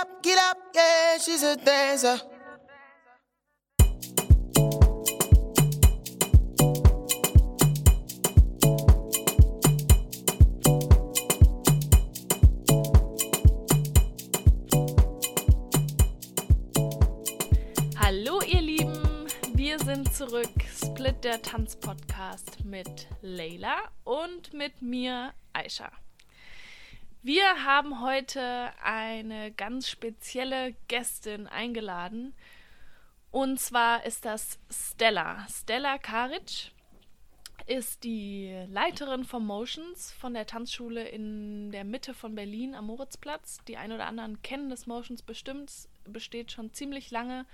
up, get up, yeah, she's a dancer. Hallo ihr Lieben, wir sind zurück, Split der Tanzpodcast mit Leila und mit mir Aisha. Wir haben heute eine ganz spezielle Gästin eingeladen. Und zwar ist das Stella. Stella Karic ist die Leiterin von Motions von der Tanzschule in der Mitte von Berlin am Moritzplatz. Die ein oder anderen kennen das Motions bestimmt, es besteht schon ziemlich lange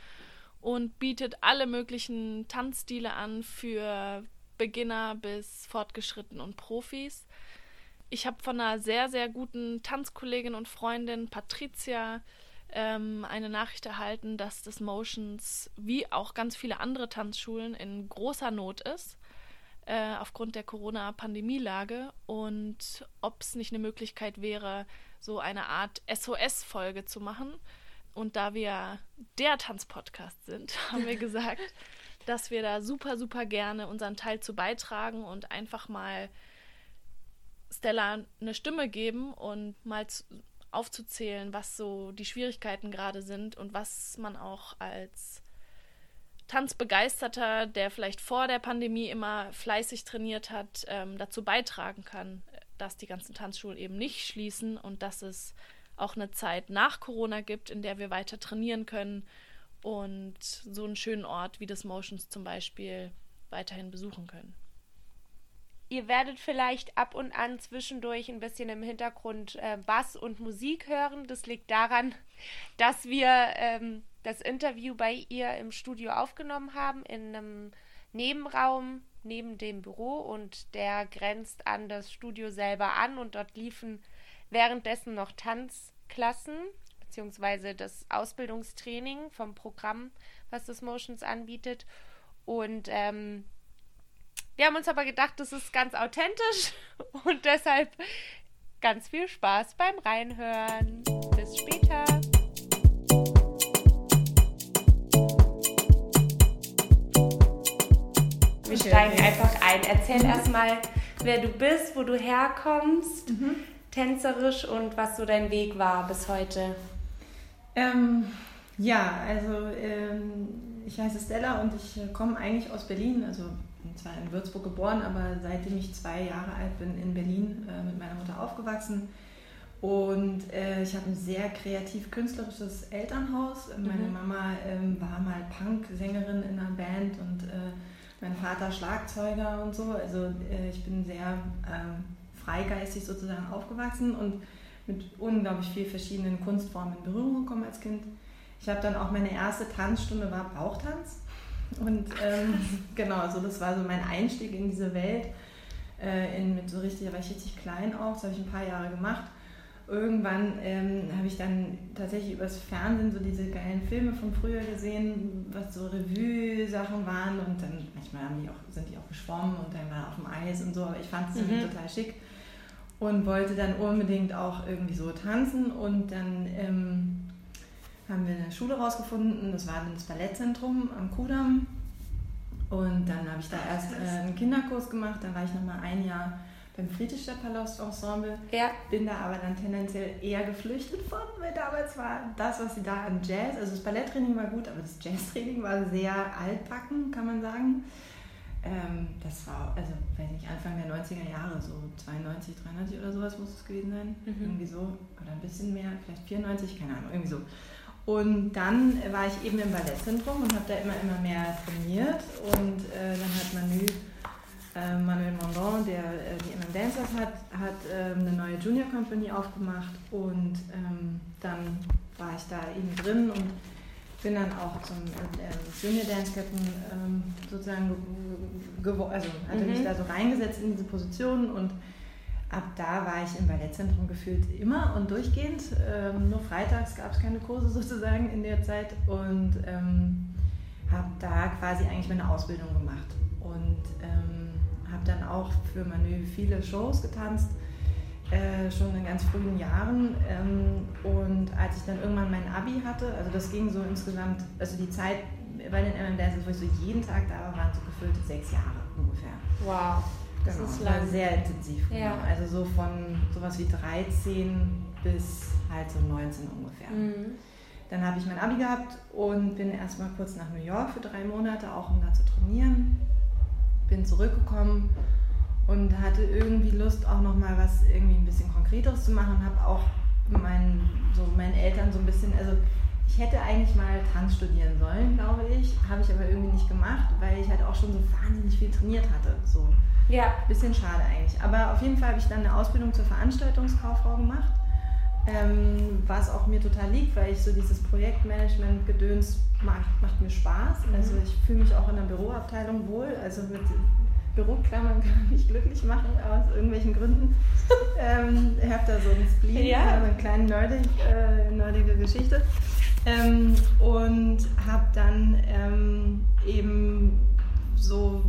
und bietet alle möglichen Tanzstile an für Beginner bis fortgeschritten und Profis. Ich habe von einer sehr, sehr guten Tanzkollegin und Freundin, Patricia, ähm, eine Nachricht erhalten, dass das Motions wie auch ganz viele andere Tanzschulen in großer Not ist äh, aufgrund der Corona-Pandemielage und ob es nicht eine Möglichkeit wäre, so eine Art SOS-Folge zu machen. Und da wir der Tanzpodcast sind, haben wir gesagt, dass wir da super, super gerne unseren Teil zu beitragen und einfach mal Stella eine Stimme geben und mal zu, aufzuzählen, was so die Schwierigkeiten gerade sind und was man auch als Tanzbegeisterter, der vielleicht vor der Pandemie immer fleißig trainiert hat, ähm, dazu beitragen kann, dass die ganzen Tanzschulen eben nicht schließen und dass es auch eine Zeit nach Corona gibt, in der wir weiter trainieren können und so einen schönen Ort wie das Motions zum Beispiel weiterhin besuchen können. Ihr werdet vielleicht ab und an zwischendurch ein bisschen im Hintergrund äh, Bass und Musik hören. Das liegt daran, dass wir ähm, das Interview bei ihr im Studio aufgenommen haben, in einem Nebenraum neben dem Büro und der grenzt an das Studio selber an und dort liefen währenddessen noch Tanzklassen beziehungsweise das Ausbildungstraining vom Programm, was das Motions anbietet. Und ähm, wir haben uns aber gedacht, das ist ganz authentisch und deshalb ganz viel Spaß beim Reinhören. Bis später. Wir steigen einfach ein. Erzähl mhm. erstmal, wer du bist, wo du herkommst, mhm. tänzerisch und was so dein Weg war bis heute. Ähm, ja, also ähm, ich heiße Stella und ich äh, komme eigentlich aus Berlin, also zwar in Würzburg geboren, aber seitdem ich zwei Jahre alt bin, in Berlin äh, mit meiner Mutter aufgewachsen. Und äh, ich habe ein sehr kreativ-künstlerisches Elternhaus. Meine mhm. Mama ähm, war mal Punk-Sängerin in einer Band und äh, mein Vater Schlagzeuger und so. Also äh, ich bin sehr ähm, freigeistig sozusagen aufgewachsen und mit unglaublich vielen verschiedenen Kunstformen in Berührung gekommen als Kind. Ich habe dann auch meine erste Tanzstunde war Bauchtanz. Und ähm, genau, also das war so mein Einstieg in diese Welt. Äh, in, mit so richtig, da war ich richtig klein auch, das habe ich ein paar Jahre gemacht. Irgendwann ähm, habe ich dann tatsächlich übers Fernsehen so diese geilen Filme von früher gesehen, was so Revue-Sachen waren und dann manchmal haben die auch, sind die auch geschwommen und dann war auf dem Eis und so, aber ich fand es mhm. total schick und wollte dann unbedingt auch irgendwie so tanzen und dann ähm, haben wir eine Schule rausgefunden, das war das Ballettzentrum am Kudamm. Und dann habe ich da erst äh, einen Kinderkurs gemacht, dann war ich nochmal ein Jahr beim Friedrichstadt-Palast Ensemble. Ja. Bin da aber dann tendenziell eher geflüchtet von, weil damals war das, was sie da an Jazz, also das Balletttraining war gut, aber das Jazztraining war sehr altbacken, kann man sagen. Ähm, das war, also, weiß nicht, Anfang der 90er Jahre, so 92, 93 oder sowas muss es gewesen sein. Mhm. Irgendwie so, oder ein bisschen mehr, vielleicht 94, keine Ahnung, irgendwie so. Und dann war ich eben im Ballettzentrum und habe da immer, immer mehr trainiert. Und äh, dann hat Manu, äh, Manuel Mondon, der äh, die MM Dancers hat, hat ähm, eine neue Junior Company aufgemacht. Und ähm, dann war ich da eben drin und bin dann auch zum äh, Junior Dance Captain ähm, sozusagen, also hatte mhm. mich da so reingesetzt in diese Position und ab da war ich im Ballettzentrum gefühlt immer und durchgehend. Ähm, nur freitags gab es keine Kurse sozusagen in der Zeit und ähm, habe da quasi eigentlich meine Ausbildung gemacht und ähm, habe dann auch für Manu viele Shows getanzt. äh, schon in ganz frühen Jahren. Ähm, und als ich dann irgendwann mein Abi hatte, also das ging so insgesamt, also die Zeit bei den MM Dances, wo ich so jeden Tag da war, waren so gefüllte sechs Jahre ungefähr. Wow. Das genau, ist lang. sehr intensiv. Ja. Genau. Also so von sowas wie 13 bis halt so 19 ungefähr. Mhm. Dann habe ich mein Abi gehabt und bin erstmal kurz nach New York für drei Monate, auch um da zu trainieren. Bin zurückgekommen und hatte irgendwie Lust, auch nochmal was irgendwie ein bisschen Konkreteres zu machen. Habe auch meinen, so meinen Eltern so ein bisschen, also ich hätte eigentlich mal Tanz studieren sollen, glaube ich. Habe ich aber irgendwie nicht gemacht, weil ich halt auch schon so wahnsinnig viel trainiert hatte. So. Ja. Bisschen schade eigentlich. Aber auf jeden Fall habe ich dann eine Ausbildung zur Veranstaltungskauffrau gemacht. Ähm, was auch mir total liegt, weil ich so dieses Projektmanagement-Gedöns macht, macht mir Spaß. Also ich fühle mich auch in der Büroabteilung wohl. Also mit Büroklammern kann mich glücklich machen, aus irgendwelchen Gründen. ähm, ich habe da so einen Spleen, ja. so eine kleine nerdig, äh, nerdige Geschichte. Ähm, und habe dann ähm, eben so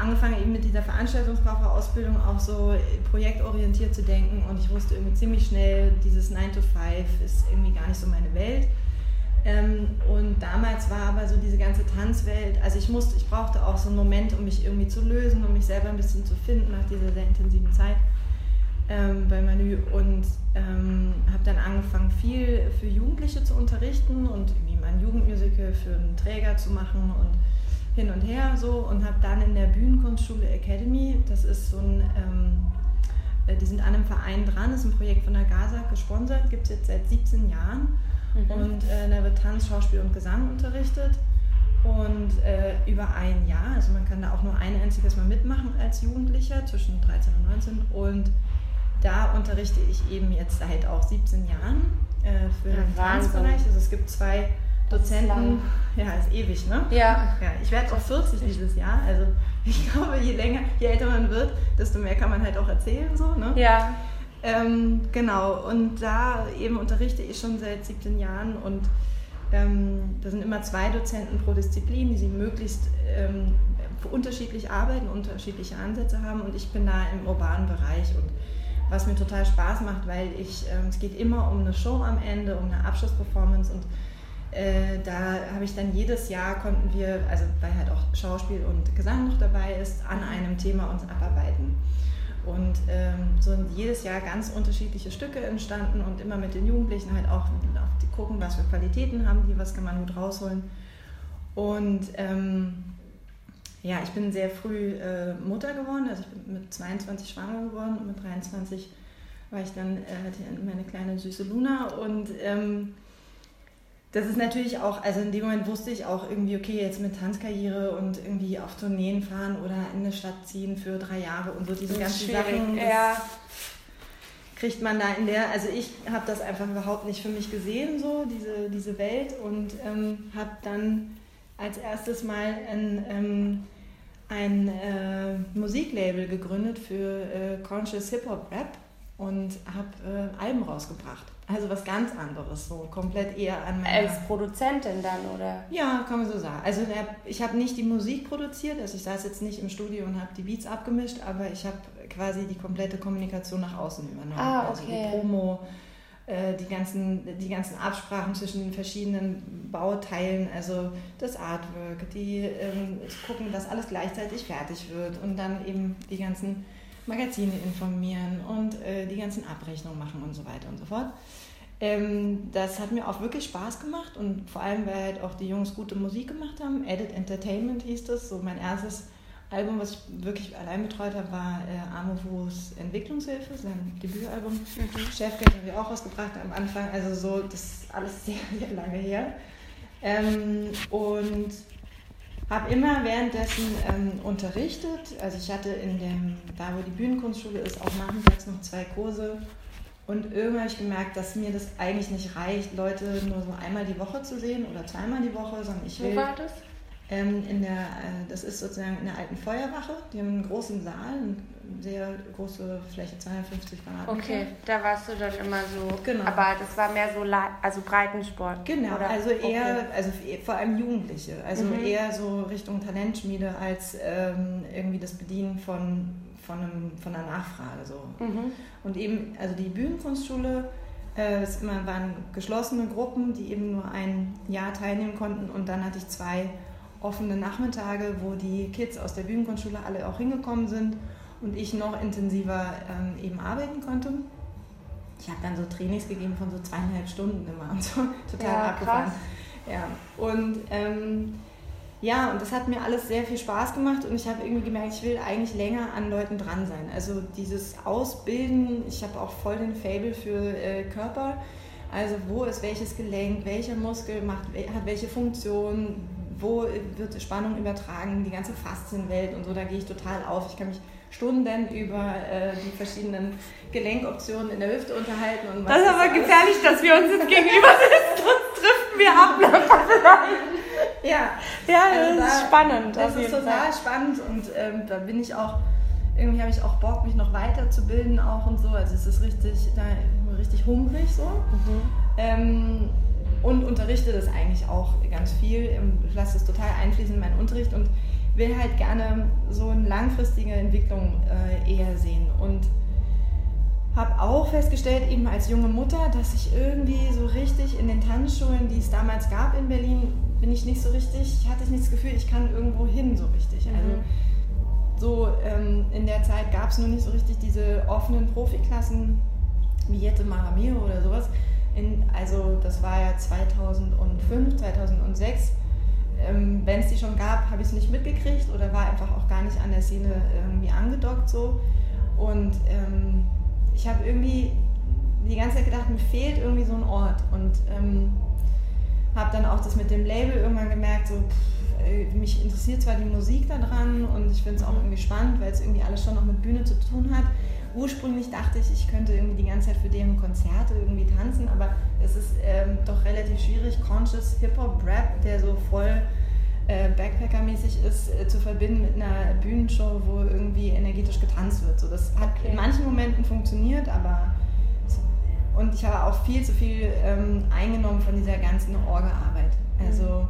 angefangen eben mit dieser Veranstaltungskauffrau-Ausbildung auch so projektorientiert zu denken. Und ich wusste irgendwie ziemlich schnell, dieses 9 to 5 ist irgendwie gar nicht so meine Welt. Ähm, und damals war aber so diese ganze Tanzwelt, also ich musste, ich brauchte auch so einen Moment, um mich irgendwie zu lösen, um mich selber ein bisschen zu finden nach dieser sehr intensiven Zeit ähm, bei Manu. Und ähm, habe dann angefangen, viel für Jugendliche zu unterrichten und irgendwie mein Jugendmusical für einen Träger zu machen. Und hin und her so und habe dann in der Bühnenkunstschule Academy, das ist so ein, ähm, äh, die sind an einem Verein dran, ist ein Projekt von der Gaza gesponsert, gibt es jetzt seit 17 Jahren Mhm. Und äh, da wird Tanz, Schauspiel und Gesang unterrichtet. Und äh, über ein Jahr, also man kann da auch nur ein einziges Mal mitmachen als Jugendlicher zwischen 13 und 19. Und da unterrichte ich eben jetzt seit auch 17 Jahren äh, für ja, den Tanzbereich. Also es gibt zwei Dozenten. Ja, ist ewig, ne? Ja. ja ich werde auch 40 dieses Jahr. Also ich glaube, je länger, je älter man wird, desto mehr kann man halt auch erzählen, so, ne? Ja. Ähm, genau, und da eben unterrichte ich schon seit 17 Jahren und ähm, da sind immer zwei Dozenten pro Disziplin, die sie möglichst ähm, unterschiedlich arbeiten, unterschiedliche Ansätze haben und ich bin da im urbanen Bereich und was mir total Spaß macht, weil ich, ähm, es geht immer um eine Show am Ende, um eine Abschlussperformance und äh, da habe ich dann jedes Jahr konnten wir, also weil halt auch Schauspiel und Gesang noch dabei ist, an einem Thema uns abarbeiten. Und ähm, so sind jedes Jahr ganz unterschiedliche Stücke entstanden und immer mit den Jugendlichen halt auch gucken, was für Qualitäten haben die, was kann man gut rausholen. Und ähm, ja, ich bin sehr früh äh, Mutter geworden, also ich bin mit 22 schwanger geworden und mit 23 war ich dann, äh, meine kleine süße Luna und ähm, das ist natürlich auch, also in dem Moment wusste ich auch irgendwie, okay, jetzt mit Tanzkarriere und irgendwie auf Tourneen fahren oder in eine Stadt ziehen für drei Jahre und so diese ganzen Sachen. Ja. Kriegt man da in der, also ich habe das einfach überhaupt nicht für mich gesehen, so diese, diese Welt und ähm, habe dann als erstes mal ein, ähm, ein äh, Musiklabel gegründet für äh, Conscious Hip Hop Rap und habe äh, Alben rausgebracht. Also was ganz anderes, so komplett eher an meiner... Als Produzentin dann, oder? Ja, kann man so sagen. Also ich habe nicht die Musik produziert, also ich saß jetzt nicht im Studio und habe die Beats abgemischt, aber ich habe quasi die komplette Kommunikation nach außen übernommen. Ah, okay. Also die Promo, äh, die ganzen, die ganzen Absprachen zwischen den verschiedenen Bauteilen, also das Artwork, die ähm, gucken, dass alles gleichzeitig fertig wird und dann eben die ganzen Magazine informieren und äh, die ganzen Abrechnungen machen und so weiter und so fort. Ähm, das hat mir auch wirklich Spaß gemacht und vor allem, weil halt auch die Jungs gute Musik gemacht haben. Edit Entertainment hieß das, so mein erstes Album, was ich wirklich allein betreut habe, war äh, Amovos Entwicklungshilfe, sein Debütalbum. Mhm. Chefgeld habe ich auch rausgebracht am Anfang, also so, das ist alles sehr, sehr lange her. Ähm, und habe immer währenddessen ähm, unterrichtet. Also ich hatte in dem, da wo die Bühnenkunstschule ist, auch nachmittags noch zwei Kurse. Und irgendwann habe ich gemerkt, dass mir das eigentlich nicht reicht, Leute nur so einmal die Woche zu sehen oder zweimal die Woche, sondern ich will. Wo war das? Ähm, in der, äh, das ist sozusagen in der alten Feuerwache. Die haben einen großen Saal, eine sehr große Fläche, 250 Quadratmeter. Okay, da warst du dann immer so. Genau. Aber das war mehr so also Breitensport. Genau, oder? also eher, okay. also vor allem Jugendliche. Also mhm. eher so Richtung Talentschmiede als ähm, irgendwie das Bedienen von von, einem, von einer Nachfrage. So. Mhm. Und eben, also die Bühnenkunstschule, äh, es immer, waren geschlossene Gruppen, die eben nur ein Jahr teilnehmen konnten. Und dann hatte ich zwei offene Nachmittage, wo die Kids aus der Bühnenkunstschule alle auch hingekommen sind und ich noch intensiver ähm, eben arbeiten konnte. Ich habe dann so Trainings gegeben von so zweieinhalb Stunden immer und so, total ja, abgefahren. Krass. Ja, und ähm, ja, und das hat mir alles sehr viel Spaß gemacht und ich habe irgendwie gemerkt, ich will eigentlich länger an Leuten dran sein. Also dieses Ausbilden, ich habe auch voll den Fable für äh, Körper. Also wo ist welches Gelenk, welcher Muskel macht, hat welche Funktion, wo wird Spannung übertragen, die ganze Faszienwelt und so, da gehe ich total auf. Ich kann mich Stunden über äh, die verschiedenen Gelenkoptionen in der Hüfte unterhalten. Und das ist aber gefährlich, dass wir uns jetzt gegenüber sitzen, sonst driften wir ab. ja, ja also das da, ist spannend. Das ist total Fall. spannend und ähm, da bin ich auch, irgendwie habe ich auch Bock, mich noch weiterzubilden auch und so. Also es ist richtig, da, richtig hungrig so. Mhm. Ähm, und unterrichte das eigentlich auch ganz viel. Ich lasse es total einfließen in meinen Unterricht und will halt gerne so eine langfristige Entwicklung äh, eher sehen. Und habe auch festgestellt, eben als junge Mutter, dass ich irgendwie so richtig in den Tanzschulen, die es damals gab in Berlin, bin ich nicht so richtig, hatte ich nicht das Gefühl, ich kann irgendwo hin so richtig. Mhm. Also so ähm, in der Zeit gab es nur nicht so richtig diese offenen Profiklassen wie Jette Marameo oder sowas. In, also das war ja 2005, 2006 ähm, wenn es die schon gab, habe ich es nicht mitgekriegt oder war einfach auch gar nicht an der Szene irgendwie angedockt so. Und ähm, ich habe irgendwie die ganze Zeit gedacht, mir fehlt irgendwie so ein Ort. Und ähm, habe dann auch das mit dem Label irgendwann gemerkt, so pff, mich interessiert zwar die Musik da dran und ich finde es auch irgendwie spannend, weil es irgendwie alles schon noch mit Bühne zu tun hat. Ursprünglich dachte ich, ich könnte irgendwie die ganze Zeit für deren Konzerte irgendwie tanzen, aber es ist ähm, doch relativ schwierig, Conscious Hip-Hop-Rap, der so voll äh, Backpacker-mäßig ist, äh, zu verbinden mit einer Bühnenshow, wo irgendwie energetisch getanzt wird. So, das hat okay. in manchen Momenten funktioniert, aber und ich habe auch viel zu viel ähm, eingenommen von dieser ganzen Orga-Arbeit. Also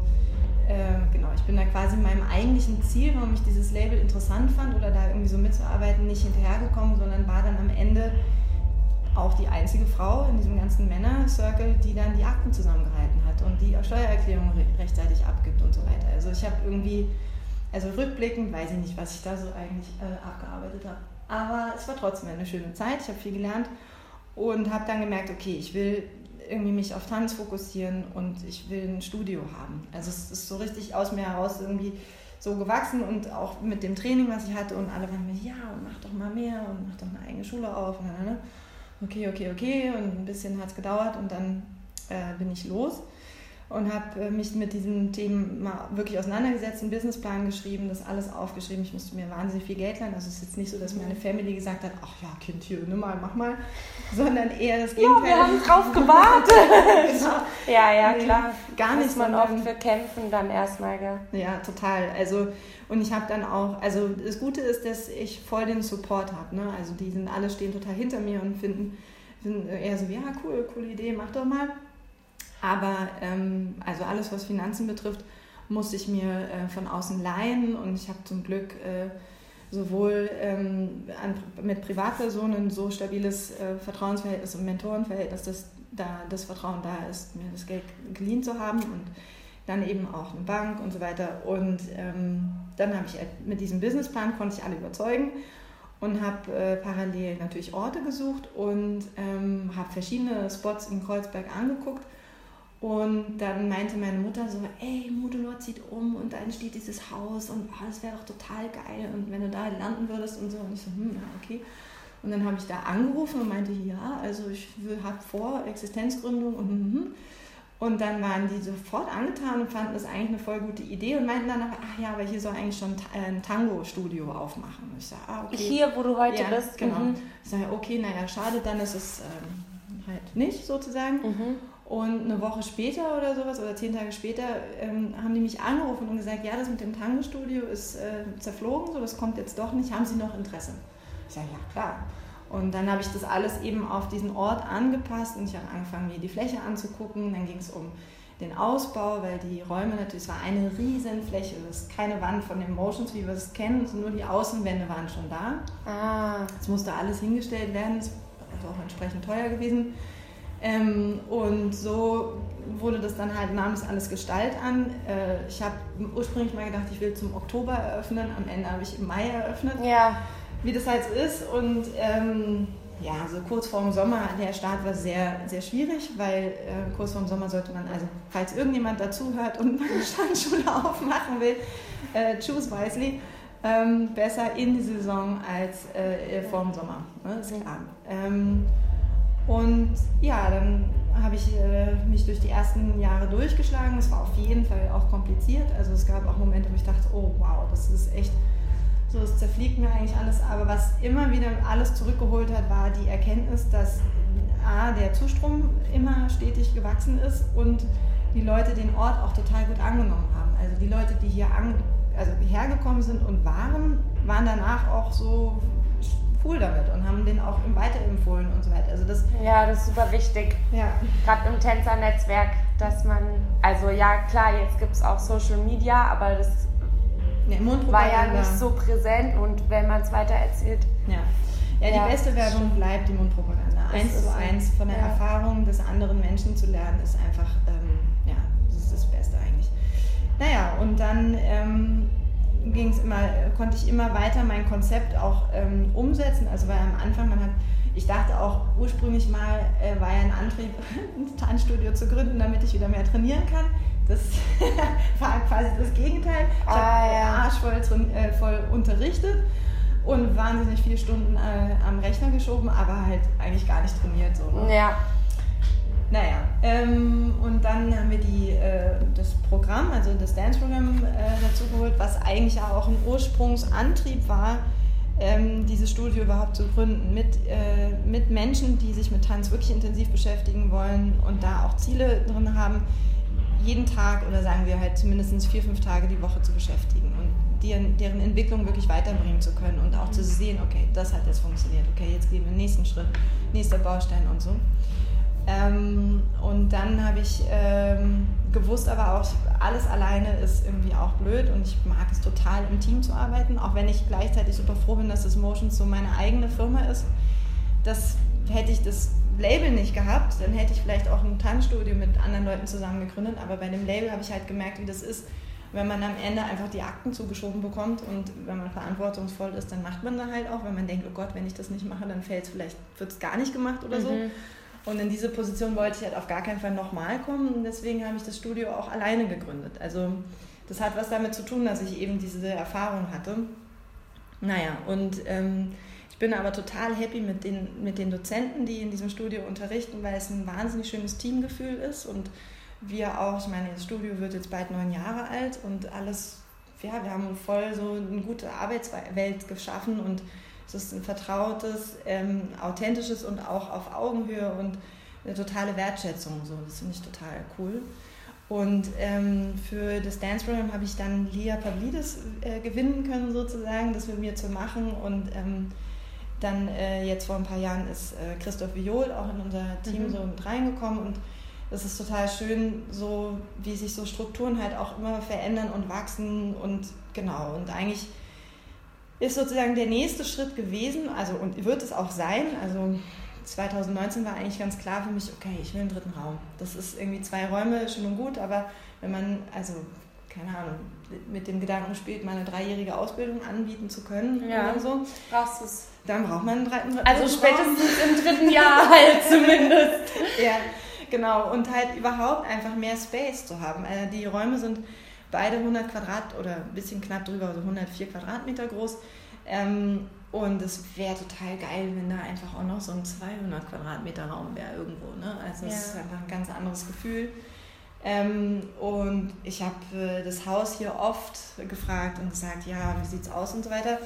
äh, genau, ich bin da quasi meinem eigentlichen Ziel, warum ich dieses Label interessant fand oder da irgendwie so mitzuarbeiten, nicht hinterhergekommen, sondern war dann am Ende auch die einzige Frau in diesem ganzen Männer-Circle, die dann die Akten zusammengehalten hat und die Steuererklärung rechtzeitig abgibt und so weiter. Also ich habe irgendwie, also rückblickend weiß ich nicht, was ich da so eigentlich äh, abgearbeitet habe. Aber es war trotzdem eine schöne Zeit, ich habe viel gelernt und habe dann gemerkt, okay, ich will irgendwie mich auf Tanz fokussieren und ich will ein Studio haben. Also es ist so richtig aus mir heraus irgendwie so gewachsen und auch mit dem Training, was ich hatte und alle waren mir, ja, mach doch mal mehr und mach doch eine eigene Schule auf. Und dann, ne? okay, okay, okay. Und ein bisschen hat es gedauert und dann äh, bin ich los und habe äh, mich mit diesen Themen mal wirklich auseinandergesetzt, einen Businessplan geschrieben, das alles aufgeschrieben. Ich musste mir wahnsinnig viel Geld leihen. Also es ist jetzt nicht so, dass meine Family gesagt hat, ach ja, Kind, hier, nimm mal, mach mal, sondern eher das Gegenteil. Ja, wir haben drauf gewartet. genau. Ja, ja, klar. Gar nicht. Muss man oft für kämpfen dann erstmal, gell? Ja, total. Also und ich habe dann auch, also das Gute ist, dass ich voll den Support habe. Ne? Also die sind alle stehen total hinter mir und finden, finden eher so, ja, cool, coole Idee, mach doch mal. Aber ähm, also alles, was Finanzen betrifft, musste ich mir äh, von außen leihen und ich habe zum Glück äh, sowohl ähm, an, mit Privatpersonen so stabiles äh, Vertrauensverhältnis und Mentorenverhältnis, dass da das Vertrauen da ist, mir das Geld geliehen zu haben und dann eben auch eine Bank und so weiter. Und ähm, dann habe ich halt mit diesem Businessplan konnte ich alle überzeugen und habe äh, parallel natürlich Orte gesucht und ähm, habe verschiedene Spots in Kreuzberg angeguckt. Und dann meinte meine Mutter so, ey, Modelor zieht um und da entsteht dieses Haus und oh, das wäre doch total geil und wenn du da landen würdest und so. Und ich so, hm, ja, okay. Und dann habe ich da angerufen und meinte, ja, also ich habe vor Existenzgründung und hm, hm. Und dann waren die sofort angetan und fanden das eigentlich eine voll gute Idee und meinten dann aber, ach ja, aber hier soll eigentlich schon ein Tango-Studio aufmachen. Und ich sage, ah, okay. Hier, wo du heute ja, bist. Genau. Mhm. Ich sage, okay, naja, schade, dann ist es ähm, halt nicht sozusagen. Mhm. Und eine Woche später oder sowas, oder zehn Tage später, ähm, haben die mich angerufen und gesagt, ja, das mit dem Tango-Studio ist äh, zerflogen, so das kommt jetzt doch nicht, haben Sie noch Interesse? Ich sage, ja, klar. Und dann habe ich das alles eben auf diesen Ort angepasst und ich habe angefangen, mir die Fläche anzugucken. Dann ging es um den Ausbau, weil die Räume natürlich, es war eine riesen Fläche, das ist keine Wand von den Motions, wie wir es kennen, nur die Außenwände waren schon da. Ah. Es musste alles hingestellt werden, es ist auch entsprechend teuer gewesen. Ähm, und so wurde das dann halt, nahm das alles Gestalt an. Äh, ich habe ursprünglich mal gedacht, ich will zum Oktober eröffnen, am Ende habe ich im Mai eröffnet, Ja. wie das halt so ist. Und ähm, ja, so kurz vorm Sommer, der Start war sehr, sehr schwierig, weil äh, kurz vorm Sommer sollte man, also falls irgendjemand dazuhört und eine Standschule aufmachen will, äh, choose wisely. Ähm, besser in die Saison als äh, vorm Sommer, ne, ist klar. Ähm, und ja, dann habe ich äh, mich durch die ersten Jahre durchgeschlagen. Es war auf jeden Fall auch kompliziert. Also es gab auch Momente, wo ich dachte, oh wow, das ist echt so, es zerfliegt mir eigentlich alles. Aber was immer wieder alles zurückgeholt hat, war die Erkenntnis, dass A, der Zustrom immer stetig gewachsen ist und die Leute den Ort auch total gut angenommen haben. Also die Leute, die hier an, also hergekommen sind und waren, waren danach auch so cool damit und haben den auch weiterempfohlen und so weiter. Also das, Ja, das ist super wichtig. ja, Gerade im Tänzernetzwerk, dass man, also ja klar, jetzt gibt es auch Social Media, aber das ne, war ja nicht so präsent und wenn man es weiter erzählt, Ja. Ja, die Ja, beste Werbung bleibt die Mundpropaganda. Das Eins zu eins von der Ja. Erfahrung des anderen Menschen zu lernen, ist einfach, ähm, ja, das ist das Beste eigentlich. Naja, und dann ähm, ging es immer, konnte ich immer weiter mein Konzept auch ähm, umsetzen. Also weil am Anfang, man hat, ich dachte auch ursprünglich mal, äh, war ja ein Antrieb, ein Tanzstudio zu gründen, damit ich wieder mehr trainieren kann. Das war quasi das Gegenteil. Ich Ah, habe ja. arschvoll train- äh, voll unterrichtet und wahnsinnig viele Stunden äh, am Rechner geschoben, aber halt eigentlich gar nicht trainiert. So, ne? ja, Naja, ähm, und dann haben wir die, äh, das Programm, also das Dance-Programm äh, dazu geholt, was eigentlich auch ein Ursprungsantrieb war, ähm, dieses Studio überhaupt zu gründen, mit, äh, mit Menschen, die sich mit Tanz wirklich intensiv beschäftigen wollen und da auch Ziele drin haben, jeden Tag oder sagen wir halt zumindest vier, fünf Tage die Woche zu beschäftigen und deren, deren Entwicklung wirklich weiterbringen zu können und auch zu sehen, okay, das hat jetzt funktioniert, okay, jetzt gehen wir den nächsten Schritt, nächster Baustein und so. Ähm, und dann habe ich ähm, gewusst, aber auch alles alleine ist irgendwie auch blöd und ich mag es total im Team zu arbeiten, auch wenn ich gleichzeitig super froh bin, dass das Motions so meine eigene Firma ist. Das hätte ich das Label nicht gehabt, dann hätte ich vielleicht auch ein Tanzstudio mit anderen Leuten zusammen gegründet, aber bei dem Label habe ich halt gemerkt, wie das ist, wenn man am Ende einfach die Akten zugeschoben bekommt und wenn man verantwortungsvoll ist, dann macht man da halt auch, wenn man denkt, oh Gott, wenn ich das nicht mache, dann fällt es vielleicht, wird es gar nicht gemacht oder so. Und in diese Position wollte ich halt auf gar keinen Fall nochmal kommen. Und deswegen habe ich das Studio auch alleine gegründet. Also das hat was damit zu tun, dass ich eben diese Erfahrung hatte. Naja, und ähm, ich bin aber total happy mit den, mit den Dozenten, die in diesem Studio unterrichten, weil es ein wahnsinnig schönes Teamgefühl ist. Und wir auch, ich meine, das Studio wird jetzt bald neun Jahre alt und alles, ja, wir haben voll so eine gute Arbeitswelt geschaffen und es ist ein vertrautes, ähm, authentisches und auch auf Augenhöhe und eine totale Wertschätzung. So, das finde ich total cool. Und ähm, für das Dance Program habe ich dann Lia Pavlidis äh, gewinnen können, sozusagen, das mit mir zu machen. Und ähm, dann äh, jetzt vor ein paar Jahren ist äh, Christoph Viol auch in unser Team Mhm. so mit reingekommen. Und das ist total schön, so wie sich so Strukturen halt auch immer verändern und wachsen. Und genau, und eigentlich ist sozusagen der nächste Schritt gewesen, also und wird es auch sein. Also 2019 war eigentlich ganz klar für mich, okay, ich will einen dritten Raum. Das ist irgendwie zwei Räume, schön und gut, aber wenn man, also keine Ahnung, mit dem Gedanken spielt, mal eine dreijährige Ausbildung anbieten zu können Ja. oder so, brauchst du es. dann braucht man einen dritten, Also Raum. spätestens im dritten Jahr halt zumindest. Ja, genau. Und halt überhaupt einfach mehr Space zu haben. Also die Räume sind beide 100 Quadrat oder ein bisschen knapp drüber, also 104 Quadratmeter groß. Ähm, und es wäre total geil, wenn da einfach auch noch so ein 200 Quadratmeter Raum wäre irgendwo. Ne? Also es Ja. ist einfach ein ganz anderes Gefühl. Ähm, und ich habe äh, das Haus hier oft gefragt und gesagt, ja, wie sieht's aus und so weiter.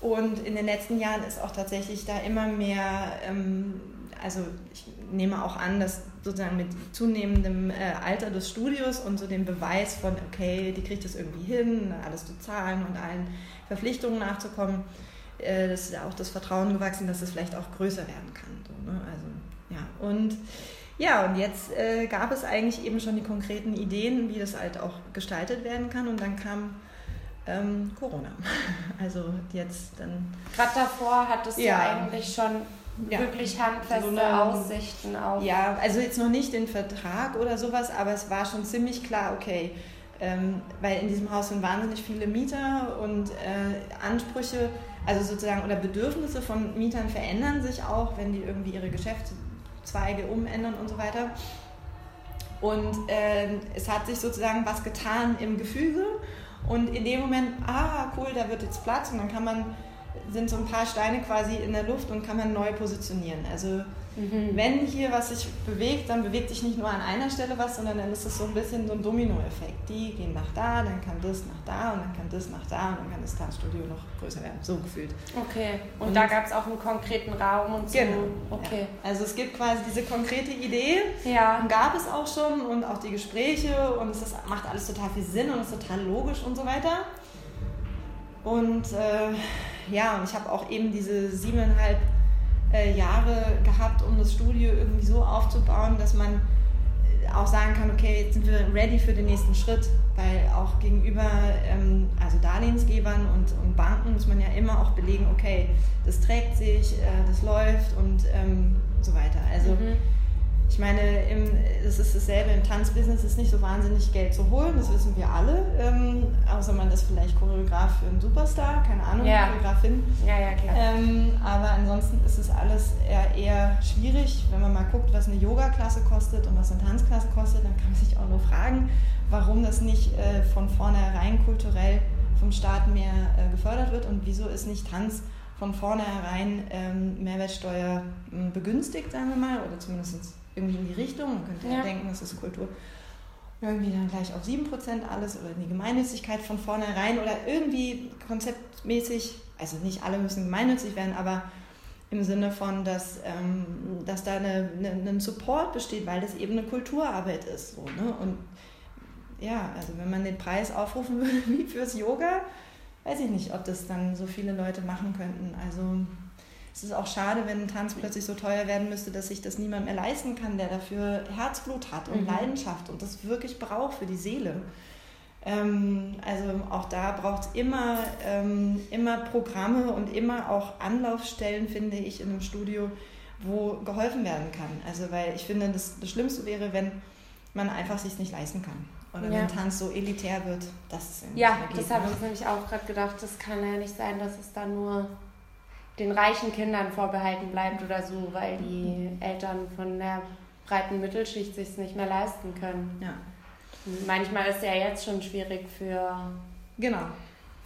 Und in den letzten Jahren ist auch tatsächlich da immer mehr, ähm, also ich nehme auch an, dass sozusagen mit zunehmendem äh, Alter des Studios und so dem Beweis von, okay, die kriegt das irgendwie hin, alles zu zahlen und allen Verpflichtungen nachzukommen, äh, das ist ja auch das Vertrauen gewachsen, dass es vielleicht auch größer werden kann. So, ne? Also ja, und ja, und jetzt äh, gab es eigentlich eben schon die konkreten Ideen, wie das halt auch gestaltet werden kann. Und dann kam ähm, Corona. Also jetzt dann. Gerade davor hattest Ja. du eigentlich schon Ja. wirklich handfeste So eine- Aussichten auf. Ja, also jetzt noch nicht den Vertrag oder sowas, aber es war schon ziemlich klar, okay, ähm, weil in diesem Haus sind wahnsinnig viele Mieter und äh, Ansprüche, also sozusagen, oder Bedürfnisse von Mietern verändern sich auch, wenn die irgendwie ihre Geschäftszweige umändern und so weiter. Und ähm, es hat sich sozusagen was getan im Gefüge und in dem Moment, ah cool, da wird jetzt Platz und dann kann man, sind so ein paar Steine quasi in der Luft und kann man neu positionieren. Also Mhm. wenn hier was sich bewegt, dann bewegt sich nicht nur an einer Stelle was, sondern dann ist es so ein bisschen so ein Dominoeffekt. Die gehen nach da, dann kann das nach da und dann kann das nach da und dann kann das Tanzstudio noch größer werden. So gefühlt. Okay. Und, Und- da gab es auch einen konkreten Raum und so. Okay. Ja. Also es gibt quasi diese konkrete Idee, Ja. gab es auch schon und auch die Gespräche und es ist, macht alles total viel Sinn und ist total logisch und so weiter. Und äh, ja, und ich habe auch eben diese siebeneinhalb äh, Jahre gehabt, um das Studio irgendwie so aufzubauen, dass man äh, auch sagen kann, okay, jetzt sind wir ready für den nächsten Schritt, weil auch gegenüber ähm, also Darlehensgebern und, und Banken muss man ja immer auch belegen, okay, das trägt sich, äh, das läuft und ähm, so weiter. Also Mhm. Ich meine, es ist dasselbe im Tanzbusiness, es ist nicht so wahnsinnig Geld zu holen, das wissen wir alle. Ähm, außer man ist vielleicht Choreograf für einen Superstar, keine Ahnung, Ja. Choreografin. Ja, ja, klar. Ähm, aber ansonsten ist es alles eher, eher schwierig. Wenn man mal guckt, was eine Yoga-Klasse kostet und was eine Tanzklasse kostet, dann kann man sich auch nur fragen, warum das nicht äh, von vornherein kulturell vom Staat mehr äh, gefördert wird und wieso ist nicht Tanz von vornherein ähm, Mehrwertsteuer begünstigt, sagen wir mal, oder zumindest irgendwie in die Richtung. Man könnte ja, Ja. denken, das ist Kultur. Irgendwie dann gleich auf 7% alles oder die Gemeinnützigkeit von vornherein oder irgendwie konzeptmäßig, also nicht alle müssen gemeinnützig werden, aber im Sinne von, dass, ähm, dass da eine, eine, ein Support besteht, weil das eben eine Kulturarbeit ist. So, ne? Und ja, also wenn man den Preis aufrufen würde wie fürs Yoga, weiß ich nicht, ob das dann so viele Leute machen könnten. Also es ist auch schade, wenn Tanz plötzlich so teuer werden müsste, dass sich das niemand mehr leisten kann, der dafür Herzblut hat und Mhm. Leidenschaft und das wirklich braucht für die Seele. Ähm, also auch da braucht es immer, ähm, immer Programme und immer auch Anlaufstellen, finde ich, in einem Studio, wo geholfen werden kann. Also weil ich finde, das, das Schlimmste wäre, wenn man einfach sich nicht leisten kann. Oder Ja. wenn Tanz so elitär wird, dass es Ja, das habe ne? ich nämlich auch gerade gedacht. Das kann ja nicht sein, dass es da nur den reichen Kindern vorbehalten bleibt oder so, weil die Eltern von der breiten Mittelschicht sich nicht mehr leisten können. Ja, Manchmal ist ja jetzt schon schwierig für, genau.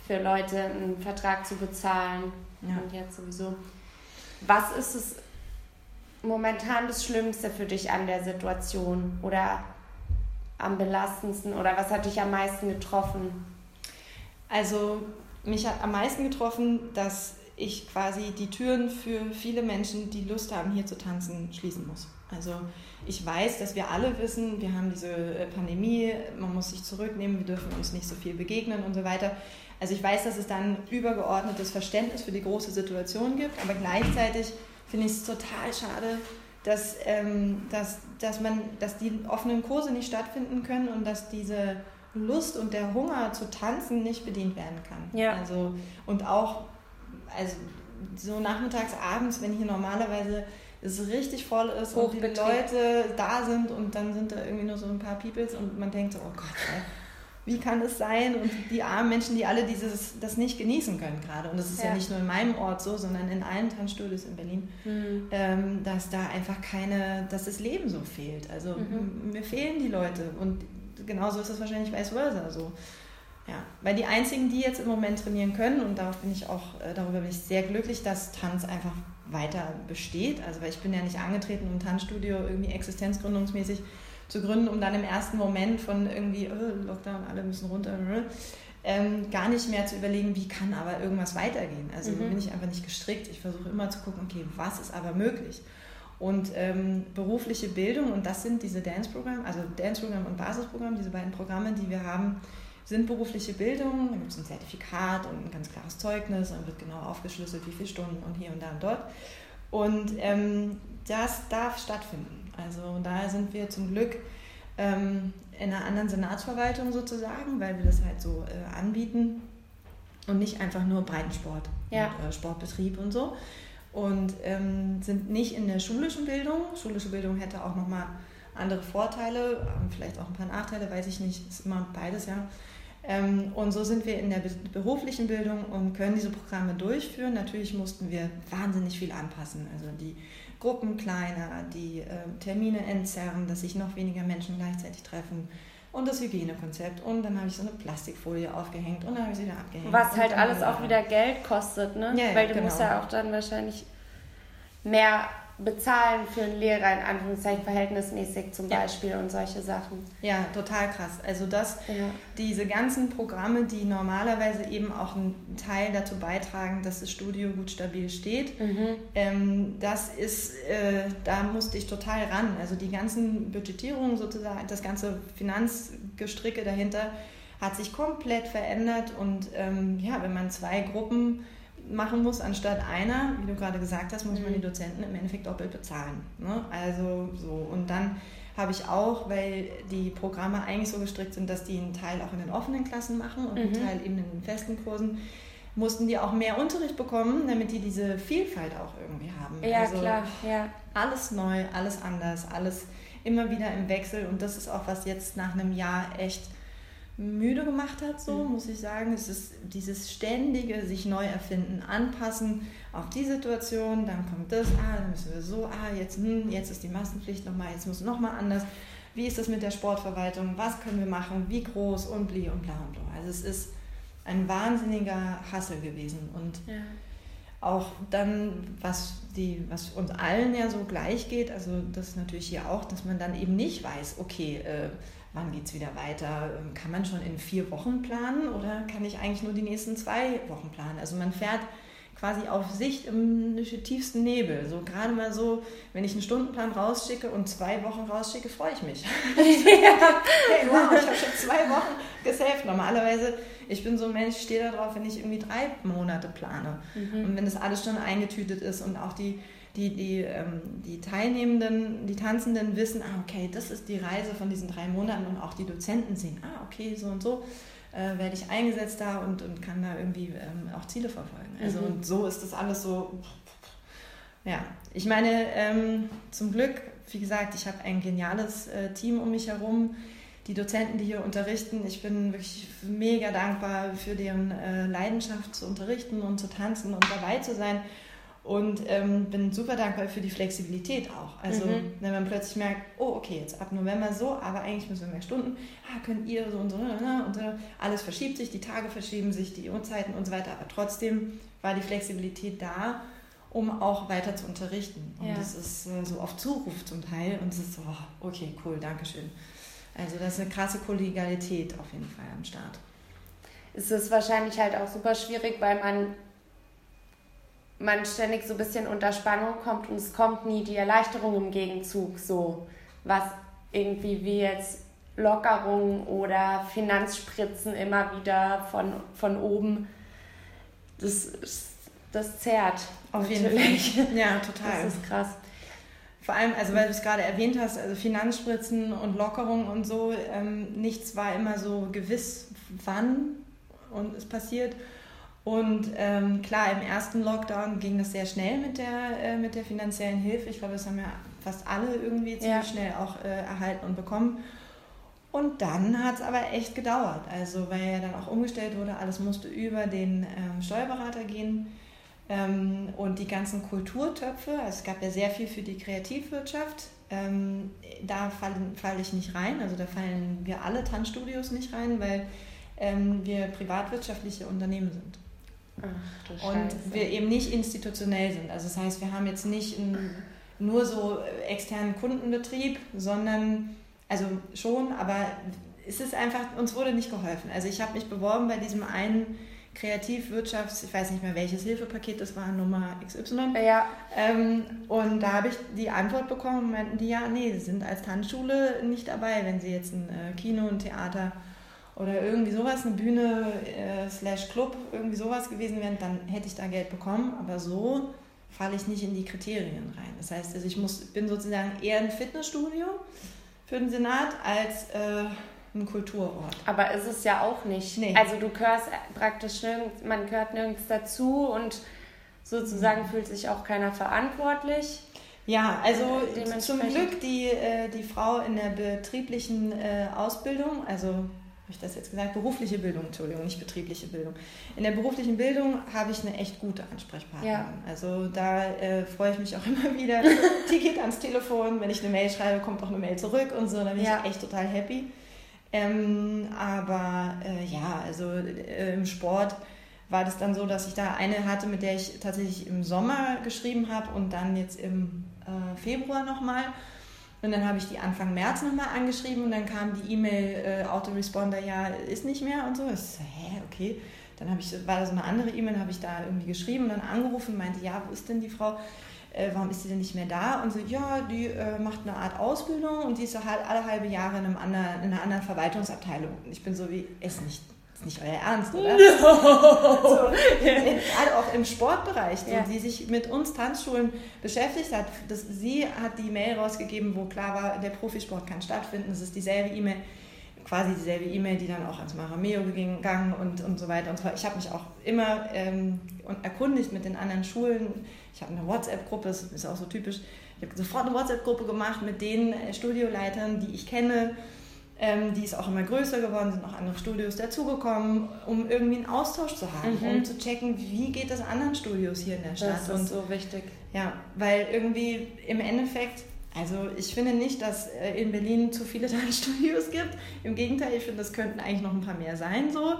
für Leute, einen Vertrag zu bezahlen. Ja. Und jetzt sowieso. Was ist es momentan das Schlimmste für dich an der Situation? Oder am belastendsten? Oder was hat dich am meisten getroffen? Also mich hat am meisten getroffen, dass ich quasi die Türen für viele Menschen, die Lust haben, hier zu tanzen, schließen muss. Also ich weiß, dass wir alle wissen, wir haben diese äh, Pandemie, man muss sich zurücknehmen, wir dürfen uns nicht so viel begegnen und so weiter. Also ich weiß, dass es dann übergeordnetes Verständnis für die große Situation gibt, aber gleichzeitig finde ich es total schade, dass, ähm, dass, dass, man, dass die offenen Kurse nicht stattfinden können und dass diese Lust und der Hunger zu tanzen nicht bedient werden kann. Ja. Also, und auch also so nachmittags, abends, wenn hier normalerweise es richtig voll ist und die. Leute da sind und dann sind da irgendwie nur so ein paar Peoples und man denkt so, oh Gott, ey, wie kann es sein? Und die armen Menschen, die alle dieses, das nicht genießen können gerade. Und das ist ja. Ja. nicht nur in meinem Ort so, sondern in allen Tanzstudios in Berlin, Hm. ähm, dass da einfach keine, dass das Leben so fehlt. Also Mhm. mir fehlen die Leute und genauso ist es wahrscheinlich vice versa so. Ja, weil die einzigen, die jetzt im Moment trainieren können, und darauf bin ich auch, äh, darüber bin ich sehr glücklich, dass Tanz einfach weiter besteht. Also weil ich bin ja nicht angetreten, um ein Tanzstudio irgendwie existenzgründungsmäßig zu gründen, um dann im ersten Moment von irgendwie äh, Lockdown, alle müssen runter, äh, ähm, gar nicht mehr zu überlegen, wie kann aber irgendwas weitergehen. Also Mhm. bin ich einfach nicht gestrickt. Ich versuche immer zu gucken, okay, was ist aber möglich? Und ähm, berufliche Bildung, und das sind diese Dance-Programme, also Dance-Programm und Basisprogramm, diese beiden Programme, die wir haben, sind berufliche Bildung. Da gibt es ein Zertifikat und ein ganz klares Zeugnis und wird genau aufgeschlüsselt, wie viele Stunden und hier und da und dort. Und ähm, das darf stattfinden. Also da sind wir zum Glück ähm, in einer anderen Senatsverwaltung sozusagen, weil wir das halt so äh, anbieten und nicht einfach nur Breitensport Ja. und äh, Sportbetrieb und so. Und ähm, sind nicht in der schulischen Bildung. Schulische Bildung hätte auch nochmal andere Vorteile, ähm, vielleicht auch ein paar Nachteile, weiß ich nicht. Ist immer beides, ja. Ähm, und so sind wir in der be- beruflichen Bildung und können diese Programme durchführen. Natürlich mussten wir wahnsinnig viel anpassen. Also die Gruppen kleiner, die ähm, Termine entzerren, dass sich noch weniger Menschen gleichzeitig treffen und das Hygienekonzept. Und dann habe ich so eine Plastikfolie aufgehängt und dann habe ich sie wieder abgehängt. Was halt alles auch wieder Geld kostet, ne? Ja, Weil du genau. musst ja auch dann wahrscheinlich mehr bezahlen für einen Lehrer, in Anführungszeichen verhältnismäßig zum Ja. Beispiel und solche Sachen. Ja, total krass. Also das, Ja. diese ganzen Programme, die normalerweise eben auch einen Teil dazu beitragen, dass das Studio gut stabil steht, Mhm. ähm, das ist, äh, da musste ich total ran. Also die ganzen Budgetierungen sozusagen, das ganze Finanzgestricke dahinter hat sich komplett verändert und ähm, ja, wenn man zwei Gruppen machen muss anstatt einer, wie du gerade gesagt hast, muss man Mhm. die Dozenten im Endeffekt doppelt bezahlen. Ne? Also so und dann habe ich auch, weil die Programme eigentlich so gestrickt sind, dass die einen Teil auch in den offenen Klassen machen und einen Mhm. Teil eben in den festen Kursen, mussten die auch mehr Unterricht bekommen, damit die diese Vielfalt auch irgendwie haben. Ja, also klar, ja. Alles neu, alles anders, alles immer wieder im Wechsel und das ist auch, was jetzt nach einem Jahr echt müde gemacht hat, so Mhm. muss ich sagen. Es ist dieses ständige sich neu erfinden, anpassen auf die Situation, dann kommt das, ah, dann müssen wir so, ah, jetzt, hm, jetzt ist die Maskenpflicht nochmal, jetzt muss nochmal anders. Wie ist das mit der Sportverwaltung? Was können wir machen? Wie groß und bli und bla und bla. Also es ist ein wahnsinniger Hassel gewesen und ja. auch dann, was, die, was uns allen ja so gleich geht, also das ist natürlich hier auch, dass man dann eben nicht weiß, okay, äh, wann geht es wieder weiter? Ähm, Kann man schon in vier Wochen planen oder kann ich eigentlich nur die nächsten zwei Wochen planen? Also man fährt quasi auf Sicht im tiefsten Nebel. So gerade mal so, wenn ich einen Stundenplan rausschicke und zwei Wochen rausschicke, freue ich mich. hey, wow, ich habe schon zwei Wochen gesaved. Normalerweise, ich bin so ein Mensch, ich stehe da drauf, wenn ich irgendwie drei Monate plane. Mhm. Und wenn das alles schon eingetütet ist und auch die, die, die, ähm, die Teilnehmenden, die Tanzenden wissen, ah, okay, das ist die Reise von diesen drei Monaten und auch die Dozenten sehen, ah, okay, so und so äh, werde ich eingesetzt da und, und kann da irgendwie ähm, auch Ziele verfolgen. Also Mhm. und so ist das alles so, ja, ich meine, ähm, zum Glück, wie gesagt, ich habe ein geniales äh, Team um mich herum. Die Dozenten, die hier unterrichten, ich bin wirklich mega dankbar für deren äh, Leidenschaft zu unterrichten und zu tanzen und dabei zu sein. Und ähm, bin super dankbar für die Flexibilität auch. Also, Mhm. wenn man plötzlich merkt, oh, okay, jetzt ab November so, aber eigentlich müssen wir mehr Stunden. Ah, könnt ihr so und so, ne, und so. Alles verschiebt sich, die Tage verschieben sich, die Uhrzeiten und so weiter. Aber trotzdem war die Flexibilität da, um auch weiter zu unterrichten. Und Ja. das ist äh, so auf Zuruf zum Teil. Und es ist so, oh, okay, cool, danke schön. Also, das ist eine krasse Kollegialität auf jeden Fall am Start. Es ist wahrscheinlich halt auch super schwierig, weil man, man ständig so ein bisschen unter Spannung kommt und es kommt nie die Erleichterung im Gegenzug, so was irgendwie wie jetzt Lockerungen oder Finanzspritzen immer wieder von, von oben. Das, das zerrt. Auf jeden natürlich. Fall. Ja, total. Das ist krass. Vor allem, also weil du es gerade erwähnt hast, also Finanzspritzen und Lockerung und so, ähm, nichts war immer so gewiss, wann und es passiert. Und ähm, klar, im ersten Lockdown ging das sehr schnell mit der, äh, mit der finanziellen Hilfe. Ich glaube, das haben ja fast alle irgendwie ziemlich Ja. schnell auch äh, erhalten und bekommen. Und dann hat es aber echt gedauert. Also, weil ja dann auch umgestellt wurde, alles musste über den ähm, Steuerberater gehen. Ähm, und die ganzen Kulturtöpfe, also es gab ja sehr viel für die Kreativwirtschaft, ähm, da fallen, falle ich nicht rein, also da fallen wir alle Tanzstudios nicht rein, weil ähm, wir privatwirtschaftliche Unternehmen sind Ach, und wir eben nicht institutionell sind. Also das heißt, wir haben jetzt nicht einen, nur so externen Kundenbetrieb, sondern, also schon, aber es ist einfach, uns wurde nicht geholfen. Also ich habe mich beworben bei diesem einen Kreativwirtschafts, ich weiß nicht mehr welches Hilfepaket das war, Nummer XY. ja, Ähm, und da habe ich die Antwort bekommen und meinten die, ja, nee, sie sind als Tanzschule nicht dabei, wenn sie jetzt ein äh, Kino, ein Theater oder irgendwie sowas, eine Bühne äh, slash Club, irgendwie sowas gewesen wären, dann hätte ich da Geld bekommen. Aber so falle ich nicht in die Kriterien rein. Das heißt, also ich muss, bin sozusagen eher ein Fitnessstudio für den Senat als äh, ein Kulturort. Aber ist es ja auch nicht. Nee. Also du gehörst praktisch nirgends, man gehört nirgends dazu und sozusagen Mhm. fühlt sich auch keiner verantwortlich. Ja, also Äh, zum Glück die, äh, die Frau in der betrieblichen äh, Ausbildung, also habe ich das jetzt gesagt, berufliche Bildung, Entschuldigung, nicht betriebliche Bildung. In der beruflichen Bildung habe ich eine echt gute Ansprechpartnerin. Ja. Also da äh, freue ich mich auch immer wieder. Die geht ans Telefon, wenn ich eine Mail schreibe, kommt auch eine Mail zurück und so, da bin Ja. ich echt total happy. Ähm, aber äh, ja, also äh, im Sport war das dann so, dass ich da eine hatte, mit der ich tatsächlich im Sommer geschrieben habe und dann jetzt im äh, Februar nochmal. Und dann habe ich die Anfang März nochmal angeschrieben und dann kam die E-Mail, äh, Autoresponder, ja, ist nicht mehr und so. Ich so, hä, okay. Dann habe ich, war da so eine andere E-Mail, habe ich da irgendwie geschrieben und dann angerufen und meinte, ja, wo ist denn die Frau? Äh, warum ist sie denn nicht mehr da? Und so, ja, die äh, macht eine Art Ausbildung und die ist halt alle halbe Jahre in, einem anderen, in einer anderen Verwaltungsabteilung. Und ich bin so wie, ist nicht, ist nicht euer Ernst, oder? so, in, gerade auch im Sportbereich, so, Ja. die sich mit uns Tanzschulen beschäftigt hat. Das, sie hat die Mail rausgegeben, wo klar war, der Profisport kann stattfinden. Das ist dieselbe E-Mail, quasi dieselbe E-Mail, die dann auch ans Marameo gegangen und, und so weiter und so fort. Ich habe mich auch immer ähm, und erkundigt mit den anderen Schulen. Ich habe eine WhatsApp-Gruppe, das ist auch so typisch. Ich habe sofort eine WhatsApp-Gruppe gemacht mit den äh, Studioleitern, die ich kenne. Ähm, die ist auch immer größer geworden, sind noch andere Studios dazugekommen, um irgendwie einen Austausch zu haben, Mhm. um zu checken, wie geht es anderen Studios hier in der Stadt. Das und ist so wichtig. ja, weil irgendwie im Endeffekt, also ich finde nicht, dass äh, in Berlin zu viele Tanzstudios gibt. Im Gegenteil, ich finde, es könnten eigentlich noch ein paar mehr sein, so.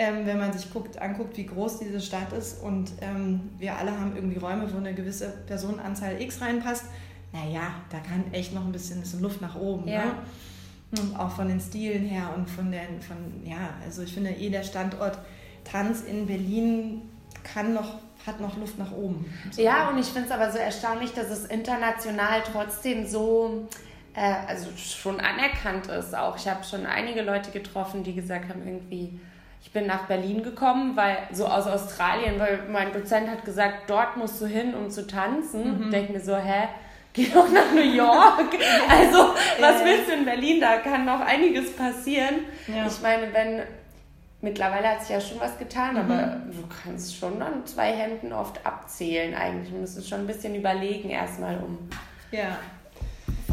Ähm, wenn man sich guckt, anguckt, wie groß diese Stadt ist und ähm, wir alle haben irgendwie Räume, wo eine gewisse Personenanzahl X reinpasst, naja, da kann echt noch ein bisschen, bisschen Luft nach oben. Ja. Ne? Und auch von den Stilen her und von den, von, ja, also ich finde eh der Standort Tanz in Berlin kann noch, hat noch Luft nach oben. So. Ja, und ich finde es aber so erstaunlich, dass es international trotzdem so, äh, also schon anerkannt ist auch. Ich habe schon einige Leute getroffen, die gesagt haben, irgendwie, ich bin nach Berlin gekommen, weil so aus Australien, weil mein Dozent hat gesagt, dort musst du hin, um zu tanzen. Mhm. Denke mir so, hä? Geh doch nach New York. Also, was willst du in Berlin? Da kann noch einiges passieren. Ja. Ich meine, wenn mittlerweile hat sich ja schon was getan, Mhm. aber du kannst schon an zwei Händen oft abzählen eigentlich. Du müsstest schon ein bisschen überlegen erstmal, um ja.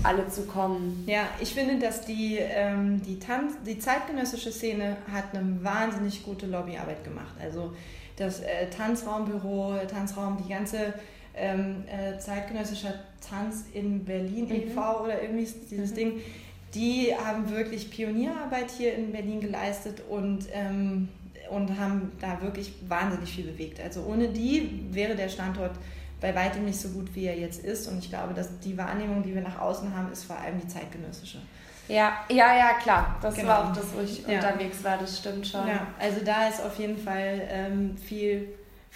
alle zu kommen. Ja, ich finde, dass die, ähm, die, Tanz, die zeitgenössische Szene hat eine wahnsinnig gute Lobbyarbeit gemacht. Also das äh, Tanzraumbüro, Tanzraum, die ganze ähm, äh, zeitgenössischer Tanz in Berlin, Mhm. e.V. oder irgendwie dieses Mhm. Ding, die haben wirklich Pionierarbeit hier in Berlin geleistet und, ähm, und haben da wirklich wahnsinnig viel bewegt. Also ohne die wäre der Standort bei weitem nicht so gut, wie er jetzt ist. Und ich glaube, dass die Wahrnehmung, die wir nach außen haben, ist vor allem die zeitgenössische. Ja, ja, ja, klar. Das Genau. war auch das, wo ich Ja. unterwegs war, das stimmt schon. Ja, also da ist auf jeden Fall ähm, viel,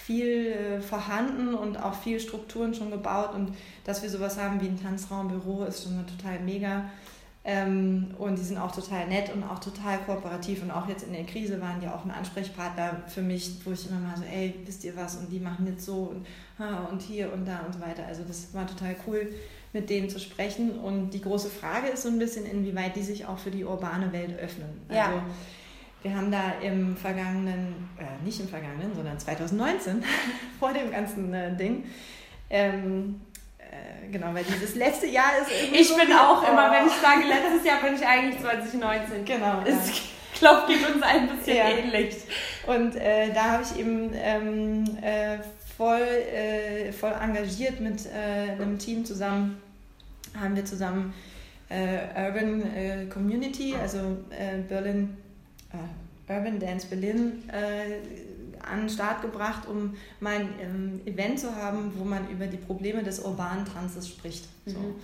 viel äh, vorhanden und auch viel Strukturen schon gebaut. Und dass wir sowas haben wie ein Tanzraumbüro ist schon total mega. Ähm, und die sind auch total nett und auch total kooperativ. Und auch jetzt in der Krise waren die auch ein Ansprechpartner für mich, wo ich immer mal so, ey, wisst ihr was? Und die machen jetzt so und, und hier und da und so weiter. Also das war total cool, mit denen zu sprechen. Und die große Frage ist so ein bisschen, inwieweit die sich auch für die urbane Welt öffnen. Ja. Wir haben da im vergangenen, äh, nicht im vergangenen, sondern 2019, vor dem ganzen äh, Ding, ähm, äh, genau, weil dieses letzte Jahr ist irgendwie Ich so bin auch oh. immer, wenn ich sage, letztes Jahr bin ich eigentlich 2019. Genau. Es, ich glaube, geht uns ein bisschen Ja. ähnlich. Und äh, da habe ich eben ähm, äh, voll, äh, voll engagiert mit einem Team zusammen, haben wir zusammen Urban Community, also Berlin, Urban Dance Berlin äh, an den Start gebracht, um mal ein ähm, Event zu haben, wo man über die Probleme des urbanen Tanzes spricht. So. Mhm.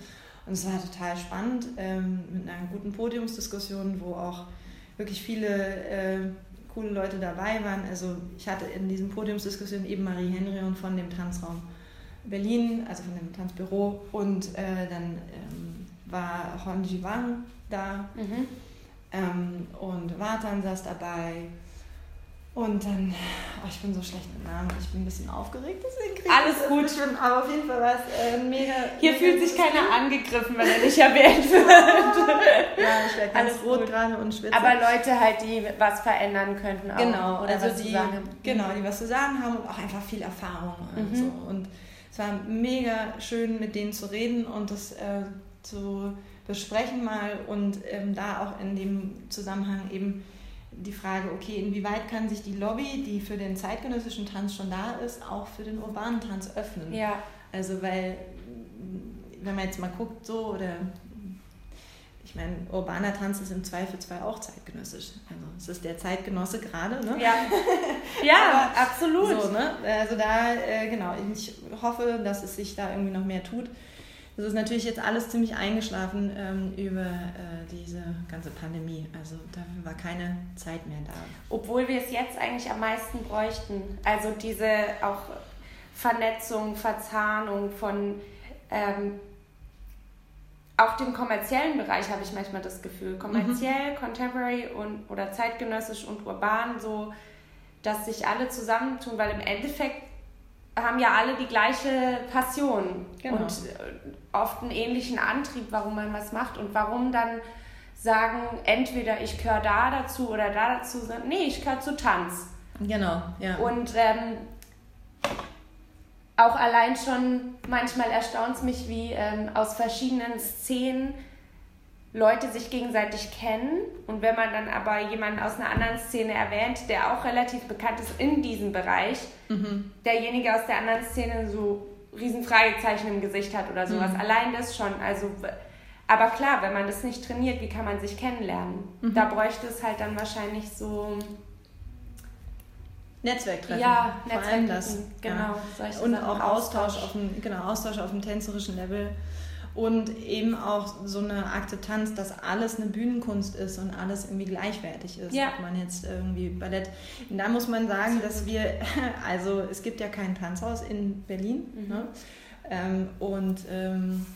Und es war total spannend, ähm, mit einer guten Podiumsdiskussion, wo auch wirklich viele äh, coole Leute dabei waren. Also ich hatte in diesen Podiumsdiskussionen eben Marie Henrion von dem Tanzraum Berlin, also von dem Tanzbüro und äh, dann ähm, war Honji Wang da Mhm. Ähm, und Vatan saß dabei Und dann, oh, ich bin so schlecht mit Namen, ich bin ein bisschen aufgeregt, deswegen kriege Alles das gut. Bestimmt, aber auf jeden Fall war es äh, mega. Hier mega fühlt sich keiner angegriffen, wenn er nicht erwähnt wird. Ja, ich werde ganz Alles rot gut. gerade und schwitze. Aber Leute halt, die was verändern könnten auch. Genau, oder also was die, zu sagen haben. genau, die was zu sagen haben und auch einfach viel Erfahrung und Mhm. so. Und es war mega schön, mit denen zu reden und das äh, zu besprechen mal und ähm, da auch in dem Zusammenhang eben die Frage, okay, inwieweit kann sich die Lobby, die für den zeitgenössischen Tanz schon da ist, auch für den urbanen Tanz öffnen? Ja, Also weil, wenn man jetzt mal guckt, so oder ich meine, urbaner Tanz ist im Zweifelsfall auch zeitgenössisch. Also es ist der Zeitgenosse gerade, ne? ja. ja, absolut. So, ne? Also da, äh, genau, ich hoffe, dass es sich da irgendwie noch mehr tut. Das ist natürlich jetzt alles ziemlich eingeschlafen ähm, über äh, diese ganze Pandemie. Also dafür war keine Zeit mehr da. Obwohl wir es jetzt eigentlich am meisten bräuchten. Also diese auch Vernetzung, Verzahnung von ähm, auch dem kommerziellen Bereich habe ich manchmal das Gefühl. Kommerziell, Contemporary und oder zeitgenössisch und urban, so dass sich alle zusammentun, weil im Endeffekt haben ja alle die gleiche Passion Genau. und äh, oft einen ähnlichen Antrieb, warum man was macht und warum dann sagen, entweder ich gehöre da dazu oder da dazu, nee, ich gehöre zu Tanz. Genau, ja. Und ähm, auch allein schon manchmal erstaunt es mich, wie ähm, aus verschiedenen Szenen Leute sich gegenseitig kennen. Und wenn man dann aber jemanden aus einer anderen Szene erwähnt, der auch relativ bekannt ist in diesem Bereich, derjenige aus der anderen Szene so riesen Fragezeichen im Gesicht hat oder sowas. Allein das schon. Also, aber klar, wenn man das nicht trainiert, wie kann man sich kennenlernen? Da bräuchte es halt dann wahrscheinlich so Netzwerktreffen. ja, vor allem das. Netzwerktreffen, genau. Ja. Und auch Austausch auf dem, genau, Austausch auf dem tänzerischen Level. Und eben auch so eine Akzeptanz, dass alles eine Bühnenkunst ist und alles irgendwie gleichwertig ist. Ja. Ob man jetzt irgendwie Ballett. Und da muss man sagen, dass wir, also es gibt ja kein Tanzhaus in Berlin. Mhm. Ne? Ähm, und ähm,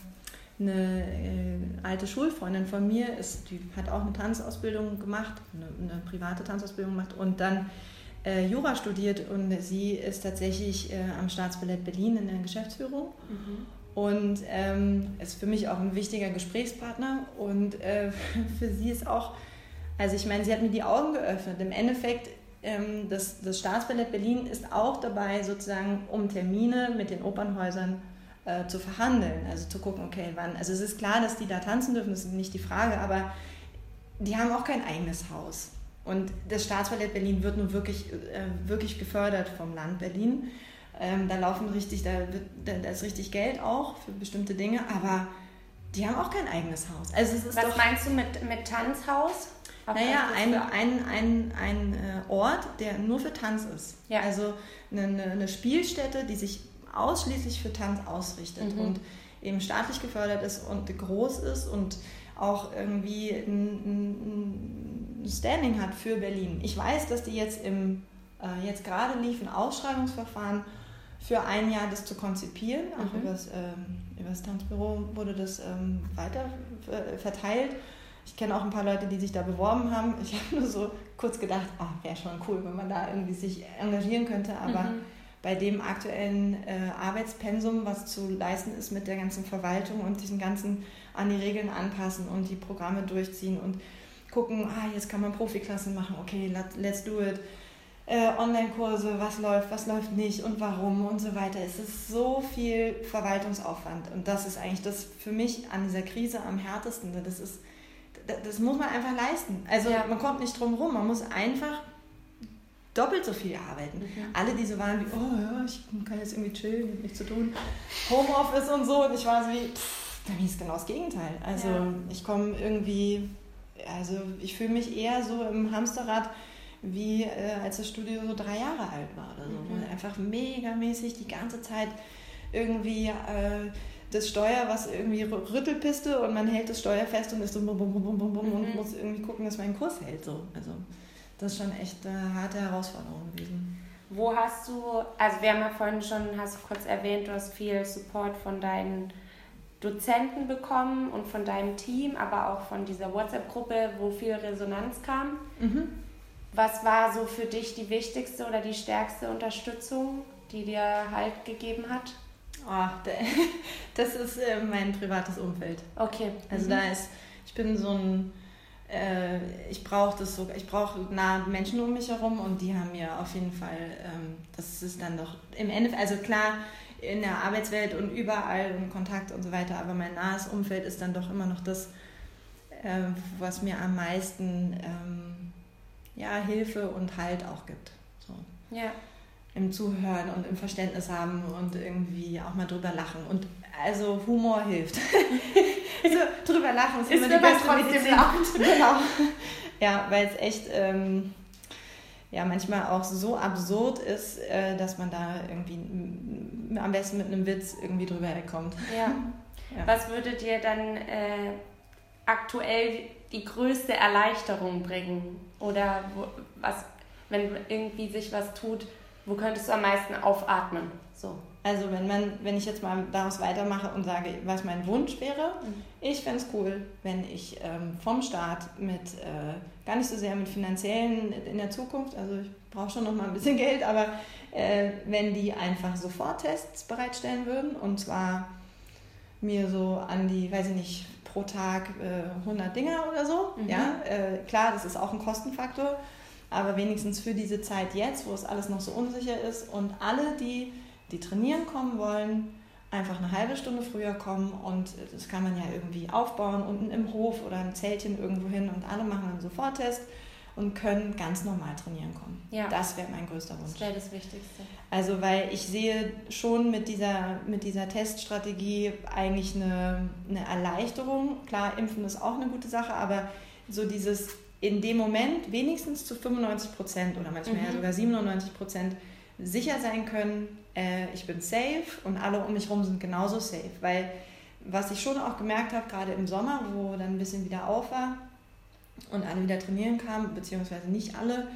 eine äh, alte Schulfreundin von mir ist, die hat auch eine Tanzausbildung gemacht, eine, eine private Tanzausbildung gemacht und dann äh, Jura studiert und sie ist tatsächlich äh, am Staatsballett Berlin in der Geschäftsführung Mhm. Und ähm, ist für mich auch ein wichtiger Gesprächspartner und äh, für sie ist auch, also ich meine, sie hat mir die Augen geöffnet. Im Endeffekt, ähm, das, das Staatsballett Berlin ist auch dabei, sozusagen um Termine mit den Opernhäusern äh, zu verhandeln. Also zu gucken, okay, wann. Also es ist klar, dass die da tanzen dürfen, das ist nicht die Frage, aber die haben auch kein eigenes Haus. Und das Staatsballett Berlin wird nun wirklich, äh, wirklich gefördert vom Land Berlin. Ähm, da laufen richtig, da, wird, da, da ist richtig Geld auch für bestimmte Dinge, aber die haben auch kein eigenes Haus. Also es ist Was doch, meinst du mit, mit Tanzhaus? Auf naja, ein, ein, ein, ein äh, Ort, der nur für Tanz ist. Ja. Also eine, eine, eine Spielstätte, die sich ausschließlich für Tanz ausrichtet Mhm. und eben staatlich gefördert ist und groß ist und auch irgendwie ein, ein Standing hat für Berlin. Ich weiß, dass die jetzt im äh, jetzt gerade lief ein Ausschreibungsverfahren für ein Jahr das zu konzipieren. Auch Mhm. über das ähm, übers Tanzbüro wurde das ähm, weiter äh, verteilt. Ich kenne auch ein paar Leute, die sich da beworben haben. Ich habe nur so kurz gedacht, oh, wäre schon cool, wenn man da irgendwie sich engagieren könnte. Aber Mhm. bei dem aktuellen äh, Arbeitspensum, was zu leisten ist mit der ganzen Verwaltung und diesen ganzen an die Regeln anpassen und die Programme durchziehen und gucken, ah, jetzt kann man Profiklassen machen, okay, let, let's do it. Äh, Online-Kurse, was läuft, was läuft nicht und warum und so weiter. Es ist so viel Verwaltungsaufwand und das ist eigentlich das für mich an dieser Krise am härtesten. Das ist, das, muss man einfach leisten. Also Ja. man kommt nicht drum rum, man muss einfach doppelt so viel arbeiten. Mhm. Alle, die so waren wie, oh ja, ich kann jetzt irgendwie chillen, hab nichts zu tun, Homeoffice und so. Und ich war so wie, pff, bei mir ist genau das Gegenteil. Also Ja. ich komme irgendwie, also ich fühle mich eher so im Hamsterrad, wie äh, als das Studio so drei Jahre alt war oder so. Mhm. Einfach megamäßig die ganze Zeit irgendwie äh, das Steuer, was irgendwie rü- Rüttelpiste und man hält das Steuer fest und ist so bum, bum, bum, bum, bum, bum und Mhm. muss irgendwie gucken, dass mein Kurs hält. So. Also das ist schon echt eine harte Herausforderung gewesen. Wo hast du, also wir haben ja vorhin schon, hast du kurz erwähnt, du hast viel Support von deinen Dozenten bekommen und von deinem Team, aber auch von dieser WhatsApp-Gruppe, wo viel Resonanz kam. Was war so für dich die wichtigste oder die stärkste Unterstützung, die dir Halt gegeben hat? Oh, das ist äh, mein privates Umfeld. Okay. Also mhm. da ist, ich bin so ein, äh, ich brauche das so, ich brauche nahe Menschen um mich herum und die haben mir auf jeden Fall, ähm, das ist dann doch im Endeffekt, also klar, in der Arbeitswelt und überall in Kontakt und so weiter, aber mein nahes Umfeld ist dann doch immer noch das, äh, was mir am meisten ähm, ja, Hilfe und Halt auch gibt. So. Ja. Im Zuhören und im Verständnis haben und irgendwie auch mal drüber lachen. Und also Humor hilft. so, drüber lachen ist, ist immer die beste trotzdem lacht. Genau. Ja, weil es echt ähm, ja, manchmal auch so absurd ist, äh, dass man da irgendwie am besten mit einem Witz irgendwie drüber herkommt. Ja. ja. Was würde dir dann äh, aktuell die größte Erleichterung bringen? Oder wo, was, wenn irgendwie sich was tut, wo könntest du am meisten aufatmen? So. Also wenn man, wenn ich jetzt mal daraus weitermache und sage, was mein Wunsch wäre, mhm. ich fände es cool, wenn ich ähm, vom Staat mit, äh, gar nicht so sehr mit finanziellen in der Zukunft, also ich brauche schon noch mal ein bisschen Geld, aber äh, wenn die einfach Soforttests bereitstellen würden und zwar mir so an die, weiß ich nicht, pro Tag äh, 100 Dinger oder so. Mhm. Ja, äh, klar, das ist auch ein Kostenfaktor, aber wenigstens für diese Zeit jetzt, wo es alles noch so unsicher ist und alle, die, die trainieren kommen wollen, einfach eine halbe Stunde früher kommen und das kann man ja irgendwie aufbauen, unten im Hof oder ein Zeltchen irgendwo hin und alle machen einen Soforttest und können ganz normal trainieren kommen. Ja. Das wäre mein größter Wunsch. Das wäre das Wichtigste. Also weil ich sehe schon mit dieser, mit dieser Teststrategie eigentlich eine, eine Erleichterung. Klar, Impfen ist auch eine gute Sache, aber so dieses in dem Moment wenigstens zu 95 Prozent oder manchmal mhm. ja sogar 97 Prozent sicher sein können, äh, ich bin safe und alle um mich herum sind genauso safe. Weil was ich schon auch gemerkt habe, gerade im Sommer, wo dann ein bisschen wieder auf war, und alle wieder trainieren kamen, beziehungsweise nicht alle,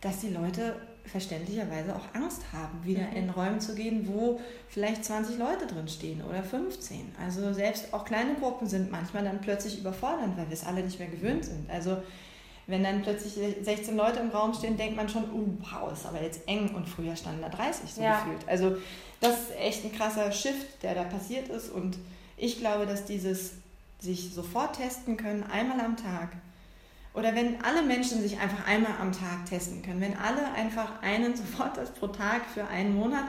dass die Leute verständlicherweise auch Angst haben, wieder mhm. in Räume zu gehen, wo vielleicht 20 Leute drin stehen oder 15. Also selbst auch kleine Gruppen sind manchmal dann plötzlich überfordernd, weil wir es alle nicht mehr gewöhnt sind. Also wenn dann plötzlich 16 Leute im Raum stehen, denkt man schon, oh, wow, ist aber jetzt eng und früher standen da 30 so ja. gefühlt. Also das ist echt ein krasser Shift, der da passiert ist und ich glaube, dass dieses sich sofort testen können, einmal am Tag, oder wenn alle Menschen sich einfach einmal am Tag testen können, wenn alle einfach einen Soforttest pro Tag für einen Monat,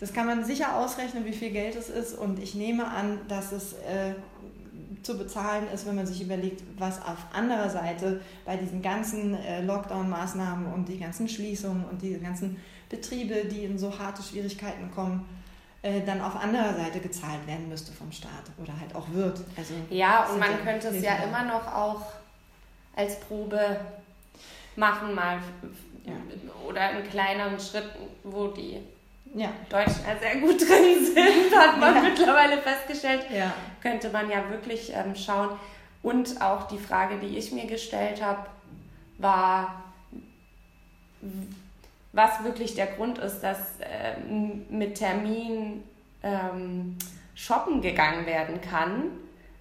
das kann man sicher ausrechnen, wie viel Geld es ist. Und ich nehme an, dass es äh, zu bezahlen ist, wenn man sich überlegt, was auf anderer Seite bei diesen ganzen äh, Lockdown-Maßnahmen und die ganzen Schließungen und die ganzen Betriebe, die in so harte Schwierigkeiten kommen, äh, dann auf anderer Seite gezahlt werden müsste vom Staat oder halt auch wird. Also ja, und man könnte es ja immer noch auch als Probe machen, mal ja. oder in kleineren Schritten, wo die ja. Deutschen ja sehr gut drin sind, hat man ja. mittlerweile festgestellt. Ja. Könnte man ja wirklich ähm, schauen. Und auch die Frage, die ich mir gestellt habe, war, was wirklich der Grund ist, dass ähm, mit Termin ähm, shoppen gegangen werden kann,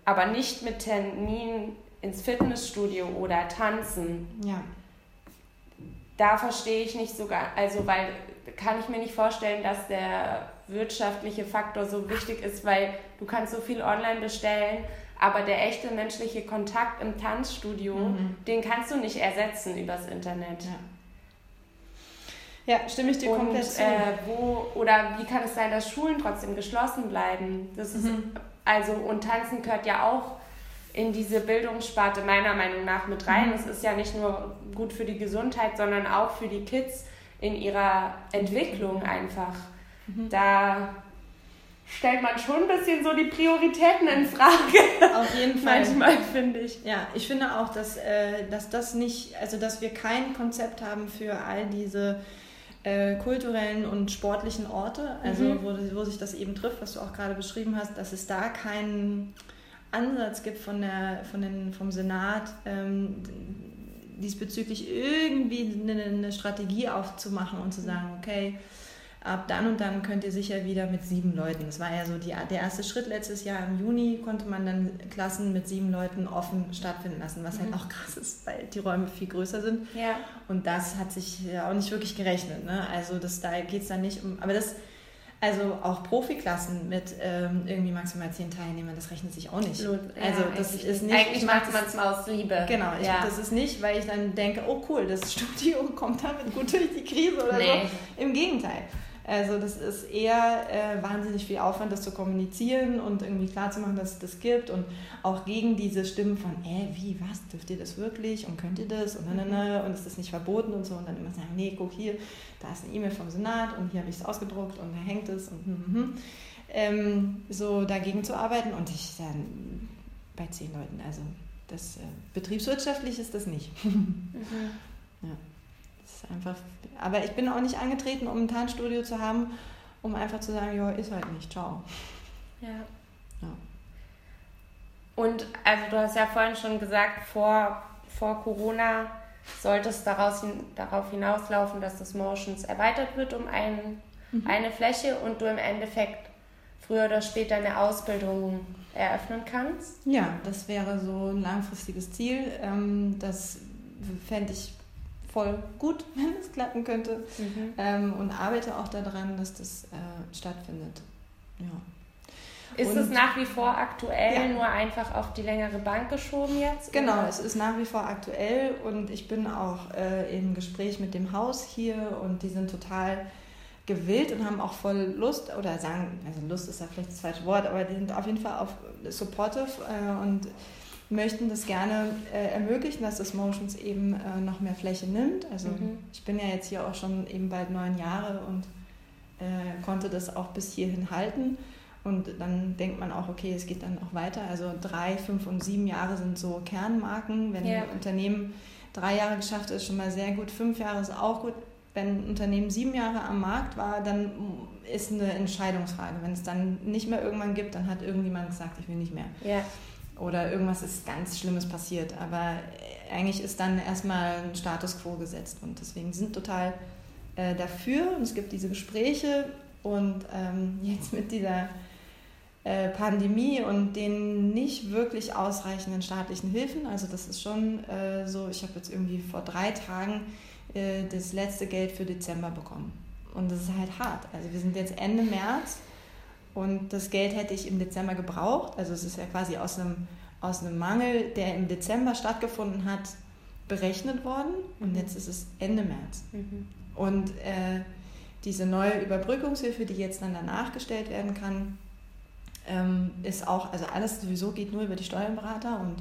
aber nicht mit Termin ins Fitnessstudio oder tanzen. Ja. Da verstehe ich nicht sogar, also weil kann ich mir nicht vorstellen, dass der wirtschaftliche Faktor so wichtig ist, weil du kannst so viel online bestellen, aber der echte menschliche Kontakt im Tanzstudio, mhm. den kannst du nicht ersetzen übers Internet. Ja. ja stimme ich dir und, komplett zu. Äh, wo, oder wie kann es sein, dass Schulen trotzdem geschlossen bleiben? Das ist, mhm. also, und Tanzen gehört ja auch in diese Bildungssparte meiner Meinung nach mit rein. Mhm. Es ist ja nicht nur gut für die Gesundheit, sondern auch für die Kids in ihrer Entwicklung einfach. Mhm. Da stellt man schon ein bisschen so die Prioritäten in Frage. Auf jeden Fall. Manchmal finde ich. Ja, ich finde auch, dass, äh, dass das nicht, also dass wir kein Konzept haben für all diese äh, kulturellen und sportlichen Orte, also mhm. wo, wo sich das eben trifft, was du auch gerade beschrieben hast, dass es da keinen Ansatz gibt von der, von den, vom Senat, ähm, diesbezüglich irgendwie eine, eine, Strategie aufzumachen und zu sagen, okay, ab dann und dann könnt ihr sicher wieder mit sieben Leuten. Das war ja so die, der erste Schritt letztes Jahr im Juni, konnte man dann Klassen mit sieben Leuten offen stattfinden lassen, was halt auch krass ist, weil die Räume viel größer sind. Ja. Und das hat sich ja auch nicht wirklich gerechnet. Ne? Also das, da geht es dann nicht um, aber das, also auch Profiklassen mit ähm, irgendwie maximal zehn Teilnehmern, das rechnet sich auch nicht. Also ja, das eigentlich ist nicht. Eigentlich ich mach macht das- man es mal aus Liebe. Genau, ich, ja. das ist nicht, weil ich dann denke, oh cool, das Studio kommt damit gut durch die Krise oder Nee. so. Im Gegenteil. Also das ist eher äh, wahnsinnig viel Aufwand, das zu kommunizieren und irgendwie klarzumachen, dass es das gibt und auch gegen diese Stimmen von, äh, wie, was, dürft ihr das wirklich? Und könnt ihr das? Und, na, na, na, und ist das nicht verboten? Und so. Und dann immer sagen, nee, guck hier, da ist eine E-Mail vom Senat und hier habe ich es ausgedruckt und da hängt es und hm, hm, hm. ähm, so dagegen zu arbeiten und ich dann bei zehn Leuten, also das äh, betriebswirtschaftlich ist das nicht. Mhm. Das ist einfach, aber ich bin auch nicht angetreten, um ein Tanzstudio zu haben, um einfach zu sagen, ja, ist halt nicht, ciao. Ja. Ja. Und also du hast ja vorhin schon gesagt, vor, vor Corona sollte es daraus darauf hinauslaufen, dass das Motions erweitert wird um ein, Mhm. eine Fläche und du im Endeffekt früher oder später eine Ausbildung eröffnen kannst. Ja, das wäre so ein langfristiges Ziel. Ähm, das fände ich voll gut, wenn es klappen könnte. Ähm, und arbeite auch daran, dass das äh, stattfindet. Ja. Ist Und- es nach wie vor aktuell, Ja. nur einfach auf die längere Bank geschoben jetzt? Genau, oder? es ist nach wie vor aktuell und ich bin auch äh, im Gespräch mit dem Haus hier und die sind total gewillt und haben auch voll Lust oder sagen, also Lust ist ja vielleicht das falsche Wort, aber die sind auf jeden Fall auf supportive äh, und möchten das gerne äh, ermöglichen, dass das Motions eben äh, noch mehr Fläche nimmt. Also Mhm. ich bin ja jetzt hier auch schon eben bald neun Jahre und äh, konnte das auch bis hierhin halten. Und dann denkt man auch, okay, es geht dann auch weiter. Also drei, fünf und sieben Jahre sind so Kernmarken. Wenn Ja. ein Unternehmen drei Jahre geschafft hat, ist schon mal sehr gut. Fünf Jahre ist auch gut. Wenn ein Unternehmen sieben Jahre am Markt war, dann ist eine Entscheidungsfrage. Wenn es dann nicht mehr irgendwann gibt, dann hat irgendjemand gesagt, ich will nicht mehr Ja. Oder irgendwas ist ganz Schlimmes passiert. Aber äh, eigentlich ist dann erstmal ein Status quo gesetzt. Und deswegen sind total äh, dafür. Und es gibt diese Gespräche. Und ähm, jetzt mit dieser äh, Pandemie und den nicht wirklich ausreichenden staatlichen Hilfen, also das ist schon äh, so, ich habe jetzt irgendwie vor drei Tagen äh, das letzte Geld für Dezember bekommen. Und das ist halt hart. Also wir sind jetzt Ende März und das Geld hätte ich im Dezember gebraucht. Also es ist ja quasi aus einem, aus einem Mangel, der im Dezember stattgefunden hat, berechnet worden. Und jetzt ist es Ende März. Mhm. Und äh, diese neue Überbrückungshilfe, die jetzt dann danach gestellt werden kann, ähm, ist auch, also alles sowieso geht nur über die Steuerberater und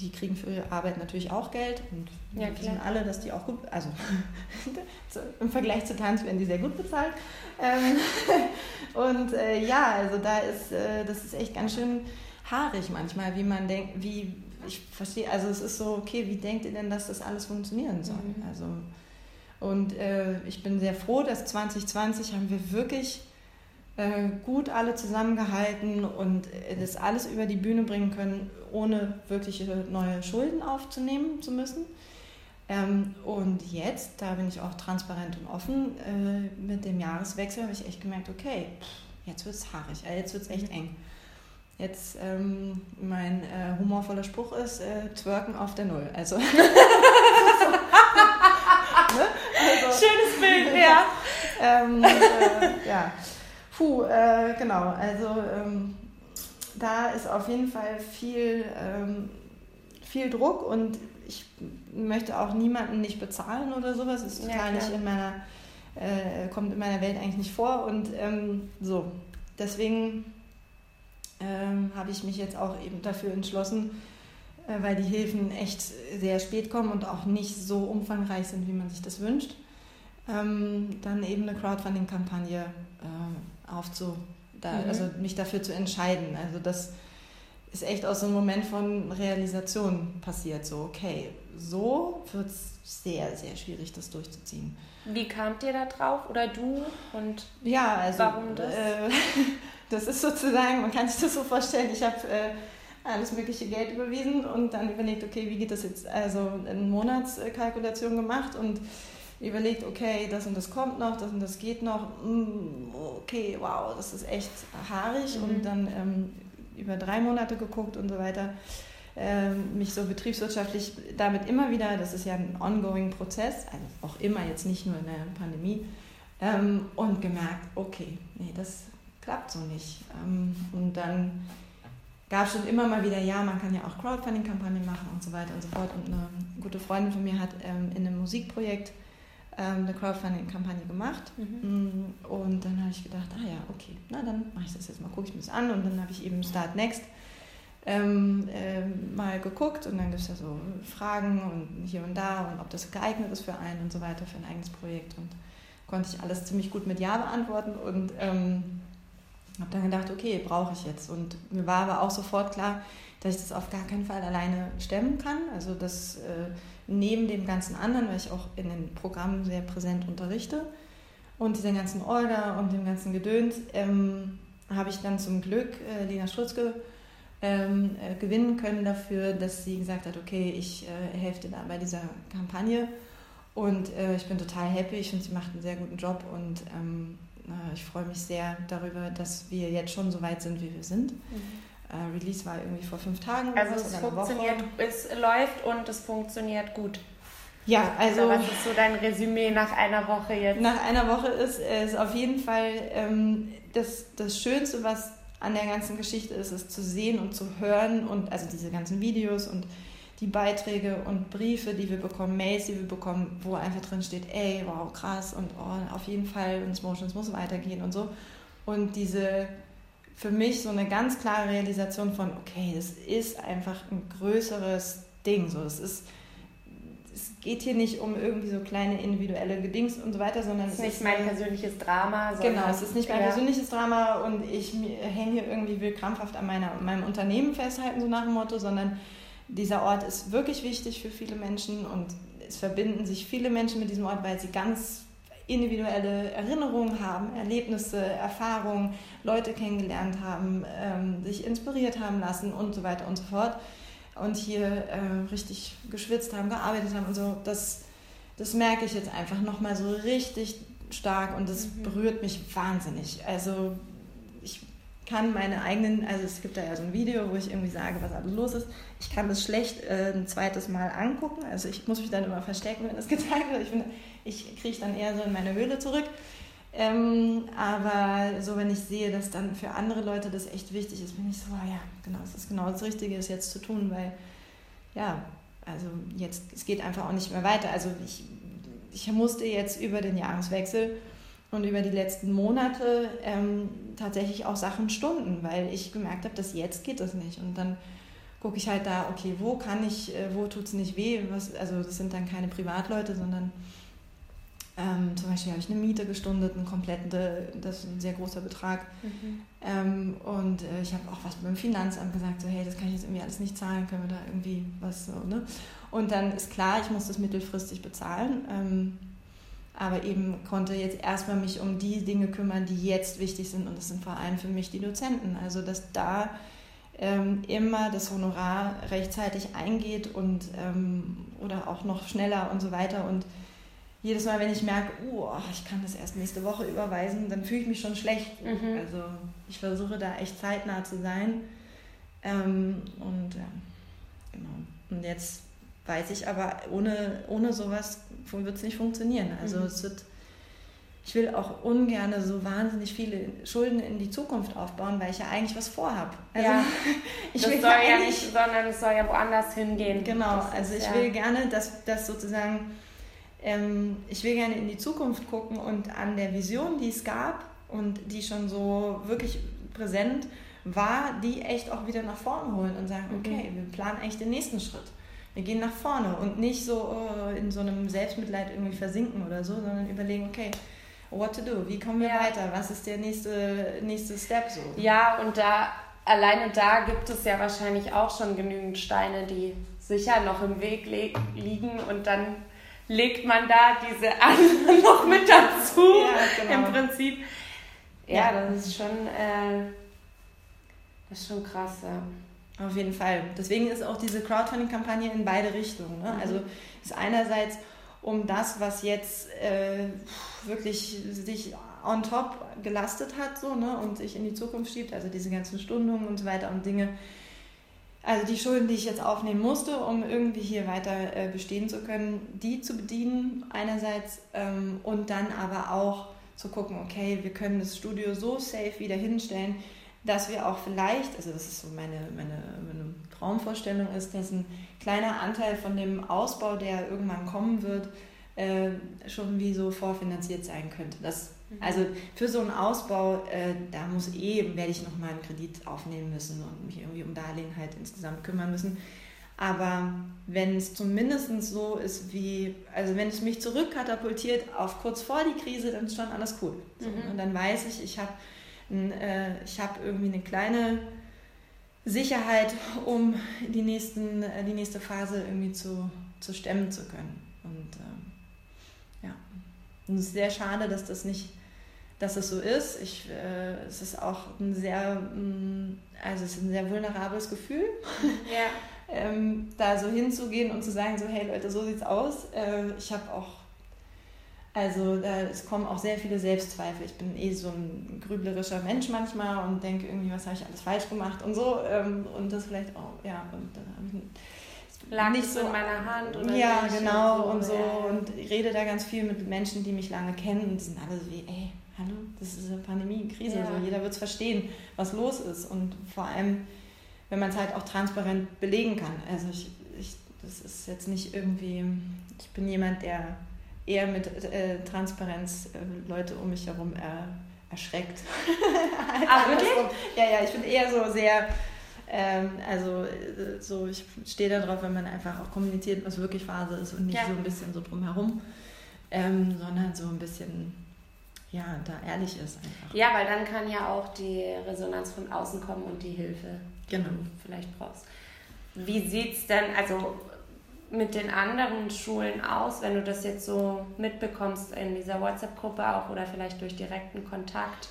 die kriegen für ihre Arbeit natürlich auch Geld und Ja, wir wissen alle, dass die auch gut, also so, im Vergleich zu Tanz werden die sehr gut bezahlt. Ähm, und äh, ja, also da ist, äh, das ist echt ganz schön haarig manchmal, wie man denkt, wie, ich verstehe, also es ist so, okay, wie denkt ihr denn, dass das alles funktionieren soll? Mhm. Also, und äh, ich bin sehr froh, dass 2020 haben wir wirklich äh, gut alle zusammengehalten und das alles über die Bühne bringen können, ohne wirkliche neue Schulden aufzunehmen zu müssen. Ähm, und jetzt, da bin ich auch transparent und offen, äh, mit dem Jahreswechsel habe ich echt gemerkt, okay, jetzt wird es haarig, äh, jetzt wird es echt eng. Jetzt, ähm, mein äh, humorvoller Spruch ist, äh, twerken auf der Null. Also, ne? also Schönes Bild, ja. ähm, äh, ja. Puh, äh, genau. Also ähm, da ist auf jeden Fall viel, ähm, viel Druck und ich möchte auch niemanden nicht bezahlen oder sowas. Das ist Ja, total klar. nicht in meiner, äh, kommt in meiner Welt eigentlich nicht vor. Und ähm, so, deswegen ähm, habe ich mich jetzt auch eben dafür entschlossen, äh, weil die Hilfen echt sehr spät kommen und auch nicht so umfangreich sind, wie man sich das wünscht, ähm, dann eben eine Crowdfunding-Kampagne äh, aufzu, da, Mhm. also mich dafür zu entscheiden. Also das ist echt aus so einem Moment von Realisation passiert. So, okay, so wird es sehr, sehr schwierig, das durchzuziehen. Wie kamt ihr da drauf? Oder du? Und Ja, also Warum das? Äh, das ist sozusagen, man kann sich das so vorstellen, ich habe äh, alles mögliche Geld überwiesen und dann überlegt, okay, wie geht das jetzt? Also eine Monatskalkulation gemacht und überlegt, okay, das und das kommt noch, das und das geht noch, mm, okay, wow, das ist echt haarig mhm. und dann ähm, über drei Monate geguckt und so weiter, ähm, mich so betriebswirtschaftlich damit immer wieder, das ist ja ein ongoing Prozess, also auch immer jetzt nicht nur in der Pandemie, ähm, und gemerkt, okay, nee, das klappt so nicht. Ähm, und dann gab es schon immer mal wieder, ja, man kann ja auch Crowdfunding-Kampagnen machen und so weiter und so fort. Und eine gute Freundin von mir hat ähm, in einem Musikprojekt ähm, eine Crowdfunding-Kampagne gemacht. Mhm. Mm, und dann habe ich gedacht, ah ja, okay, na dann mache ich das jetzt mal, gucke ich mir das an. Und dann habe ich eben Start Next ähm, äh, mal geguckt und dann gibt es ja so Fragen und hier und da und ob das geeignet ist für einen und so weiter, für ein eigenes Projekt. Und konnte ich alles ziemlich gut mit Ja beantworten und ähm, habe dann gedacht, okay, brauche ich jetzt. Und mir war aber auch sofort klar, dass ich das auf gar keinen Fall alleine stemmen kann. Also das äh, neben dem ganzen anderen, weil ich auch in den Programmen sehr präsent unterrichte und dieser ganzen Orga und dem ganzen Gedöns, ähm, habe ich dann zum Glück äh, Lena Strutzke ähm, äh, gewinnen können dafür, dass sie gesagt hat, okay, ich äh, helfe dir da bei dieser Kampagne. Und äh, ich bin total happy. Finde, sie macht einen sehr guten Job und ähm, ich freue mich sehr darüber, dass wir jetzt schon so weit sind, wie wir sind. Mhm. Äh, Release war irgendwie vor fünf Tagen. Also es funktioniert, es läuft und es funktioniert gut. Ja, also. Oder was ist so dein Resümee nach einer Woche jetzt? Nach einer Woche ist es auf jeden Fall ähm, das, das Schönste, was an der ganzen Geschichte ist, es zu sehen und zu hören und also diese ganzen Videos und die Beiträge und Briefe, die wir bekommen, Mails, die wir bekommen, wo einfach drin steht, ey, wow, krass und oh, auf jeden Fall und Motions muss weitergehen und so. Und diese für mich so eine ganz klare Realisation von, okay, das ist einfach ein größeres Ding. So, es ist es geht hier nicht um irgendwie so kleine individuelle Gedings und so weiter, sondern es ist nicht mein persönliches Drama. Genau, es ist nicht mein ja. persönliches Drama und ich hänge hier irgendwie will krampfhaft an meiner, meinem Unternehmen festhalten, so nach dem Motto, sondern dieser Ort ist wirklich wichtig für viele Menschen und es verbinden sich viele Menschen mit diesem Ort, weil sie ganz individuelle Erinnerungen haben, Erlebnisse, Erfahrungen, Leute kennengelernt haben, ähm, sich inspiriert haben lassen und so weiter und so fort. Und hier äh, richtig geschwitzt haben, gearbeitet haben und so. Das, das merke ich jetzt einfach nochmal so richtig stark und das mhm. berührt mich wahnsinnig. Also kann meine eigenen, also es gibt da ja so ein Video, wo ich irgendwie sage, was alles los ist. Ich kann das schlecht äh, ein zweites Mal angucken. Also ich muss mich dann immer verstecken, wenn das gezeigt wird. Ich, ich kriege dann eher so in meine Höhle zurück. Ähm, aber so, wenn ich sehe, dass dann für andere Leute das echt wichtig ist, bin ich so, oh ja, genau, es ist genau das Richtige, es jetzt zu tun, weil ja, also jetzt, es geht einfach auch nicht mehr weiter. Also ich, ich musste jetzt über den Jahreswechsel und über die letzten Monate ähm, tatsächlich auch Sachen stunden, weil ich gemerkt habe, dass jetzt geht das nicht. Und dann gucke ich halt da, okay, wo kann ich, äh, wo tut es nicht weh? Was, also das sind dann keine Privatleute, sondern ähm, zum Beispiel habe ich eine Miete gestundet, einen kompletten, das ist ein sehr großer Betrag. Mhm. Ähm, und äh, ich habe auch was beim Finanzamt gesagt, so hey, das kann ich jetzt irgendwie alles nicht zahlen, können wir da irgendwie was so, ne? Und dann ist klar, ich muss das mittelfristig bezahlen. Ähm, aber eben konnte jetzt erstmal mich um die Dinge kümmern, die jetzt wichtig sind. Und das sind vor allem für mich die Dozenten. Also dass da ähm, immer das Honorar rechtzeitig eingeht und ähm, oder auch noch schneller und so weiter. Und jedes Mal, wenn ich merke, oh, ich kann das erst nächste Woche überweisen, dann fühle ich mich schon schlecht. Mhm. Also ich versuche da echt zeitnah zu sein. Ähm, und ja, genau. Und jetzt weiß ich aber, ohne, ohne sowas wird es nicht funktionieren. Also mhm. es wird, ich will auch ungern so wahnsinnig viele Schulden in die Zukunft aufbauen, weil ich ja eigentlich was vorhabe. Also, ja, ich das will soll ja nicht, sondern es soll ja woanders hingehen. Genau, das also ich ja. will gerne, dass das sozusagen ähm, ich will gerne in die Zukunft gucken und an der Vision, die es gab und die schon so wirklich präsent war, die echt auch wieder nach vorne holen und sagen, mhm. okay, wir planen echt den nächsten Schritt. Wir gehen nach vorne und nicht so oh, in so einem Selbstmitleid irgendwie versinken oder so, sondern überlegen, okay, what to do, wie kommen wir ja. weiter, was ist der nächste, nächste Step so. Ja, und da alleine da gibt es ja wahrscheinlich auch schon genügend Steine, die sicher noch im Weg liegen und dann legt man da diese anderen noch mit dazu. Ja, genau. Im Prinzip. Ja, ja, das ist schon, äh, das ist schon krass. Ja. Auf jeden Fall. Deswegen ist auch diese Crowdfunding-Kampagne in beide Richtungen. Ne? Mhm. Also ist einerseits, um das, was jetzt äh, wirklich sich on top gelastet hat so, ne, und sich in die Zukunft schiebt, also diese ganzen Stundungen und so weiter und Dinge, also die Schulden, die ich jetzt aufnehmen musste, um irgendwie hier weiter äh, bestehen zu können, die zu bedienen einerseits ähm, und dann aber auch zu gucken, okay, wir können das Studio so safe wieder hinstellen, dass wir auch vielleicht, also das ist so meine, meine, meine Traumvorstellung ist, dass ein kleiner Anteil von dem Ausbau, der irgendwann kommen wird, äh, schon wie so vorfinanziert sein könnte. Das, mhm. Also für so einen Ausbau, äh, da muss eh, werde ich nochmal einen Kredit aufnehmen müssen und mich irgendwie um Darlehen halt insgesamt kümmern müssen. Aber wenn es zumindest so ist wie, also wenn es mich zurückkatapultiert auf kurz vor die Krise, dann ist schon alles cool. So, mhm. Und dann weiß ich, ich habe äh, hab irgendwie eine kleine Sicherheit, um die, nächsten, äh, die nächste Phase irgendwie zu, zu stemmen zu können. Und äh, ja, und es ist sehr schade, dass das nicht, dass das so ist. Ich, äh, es ist auch ein sehr, also es ist ein sehr vulnerables Gefühl. Ja. ähm, da so hinzugehen und zu sagen, so hey Leute, so sieht's aus. Äh, ich habe auch also da, es kommen auch sehr viele Selbstzweifel. Ich bin eh so ein grüblerischer Mensch manchmal und denke irgendwie, was habe ich alles falsch gemacht und so. Ähm, und das vielleicht auch, ja, und dann habe ich Lag nicht so in meiner Hand oder Ja, genau und so. Und, so. und ich rede da ganz viel mit Menschen, die mich lange kennen und die sind alle so wie, ey, hallo, das ist eine Pandemie, eine Krise. Ja. So, jeder wird es verstehen, was los ist. Und vor allem, wenn man es halt auch transparent belegen kann. Also ich, ich, das ist jetzt nicht irgendwie, ich bin jemand, der eher mit äh, Transparenz äh, Leute um mich herum äh, erschreckt. ah, wirklich? Ja, ja, ich bin eher so sehr, ähm, also äh, so, ich stehe da drauf, wenn man einfach auch kommuniziert, was wirklich Phase ist und nicht ja. so ein bisschen so drumherum, ähm, sondern so ein bisschen, ja, da ehrlich ist einfach. Ja, weil dann kann ja auch die Resonanz von außen kommen und die Hilfe, genau. die du vielleicht brauchst. Wie sieht es denn, also mit den anderen Schulen aus, wenn du das jetzt so mitbekommst in dieser WhatsApp-Gruppe auch oder vielleicht durch direkten Kontakt?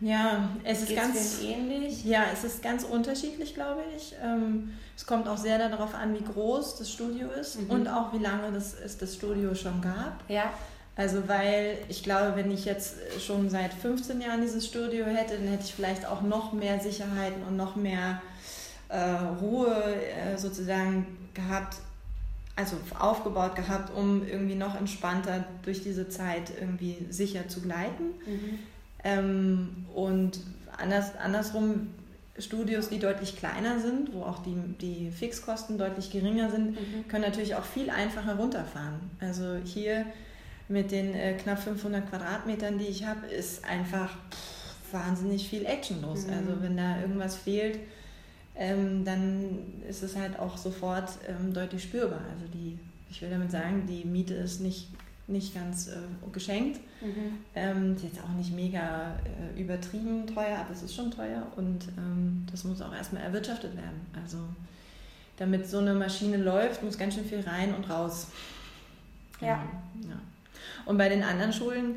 Ja, es ist ganz ähnlich. Ja, es ist ganz unterschiedlich, glaube ich. Ähm, es kommt auch sehr darauf an, wie groß das Studio ist mhm. und auch wie lange das, es das Studio schon gab. Ja. Also weil ich glaube, wenn ich jetzt schon seit 15 Jahren dieses Studio hätte, dann hätte ich vielleicht auch noch mehr Sicherheiten und noch mehr äh, Ruhe äh, sozusagen gehabt, also aufgebaut gehabt, um irgendwie noch entspannter durch diese Zeit irgendwie sicher zu gleiten. Mhm. Ähm, und anders, andersrum Studios, die deutlich kleiner sind, wo auch die, die Fixkosten deutlich geringer sind, mhm. können natürlich auch viel einfacher runterfahren. Also hier mit den äh, knapp 500 Quadratmetern, die ich habe, ist einfach pff, wahnsinnig viel Action los. Mhm. Also wenn da irgendwas fehlt, ähm, dann ist es halt auch sofort ähm, deutlich spürbar. Also die, ich will damit sagen, die Miete ist nicht, nicht ganz äh, geschenkt. Mhm. Ähm, ist jetzt auch nicht mega äh, übertrieben teuer, aber es ist schon teuer und ähm, das muss auch erstmal erwirtschaftet werden. Also damit so eine Maschine läuft, muss ganz schön viel rein und raus. Ja. ja. Und bei den anderen Schulen,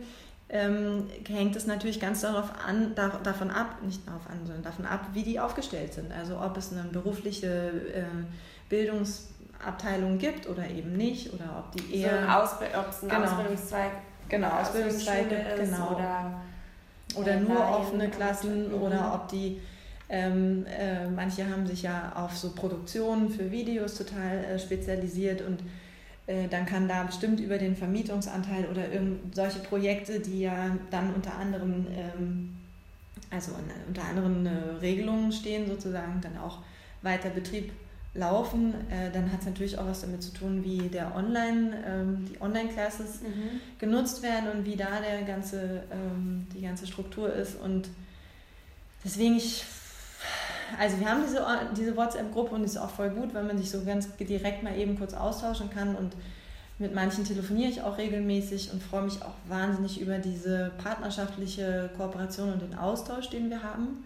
ähm, hängt es natürlich ganz darauf an, da, davon ab, nicht darauf an, sondern davon ab, wie die aufgestellt sind. Also ob es eine berufliche äh, Bildungsabteilung gibt oder eben nicht, oder ob die eher. So Ausb ob es ein genau, Ausbildungszweig genau, Ausbildungszweig gibt, genau. Oder, oder nur offene Klassen mhm. oder ob die ähm, äh, manche haben sich ja auf so Produktionen für Videos total äh, spezialisiert und dann kann da bestimmt über den Vermietungsanteil oder solche Projekte, die ja dann unter anderem, ähm, also unter anderen äh, Regelungen stehen, sozusagen dann auch weiter Betrieb laufen, äh, dann hat es natürlich auch was damit zu tun, wie der Online, ähm, die Online-Classes mhm. genutzt werden und wie da der ganze, ähm, die ganze Struktur ist. Und deswegen ich also wir haben diese, diese WhatsApp-Gruppe und die ist auch voll gut, weil man sich so ganz direkt mal eben kurz austauschen kann und mit manchen telefoniere ich auch regelmäßig und freue mich auch wahnsinnig über diese partnerschaftliche Kooperation und den Austausch, den wir haben.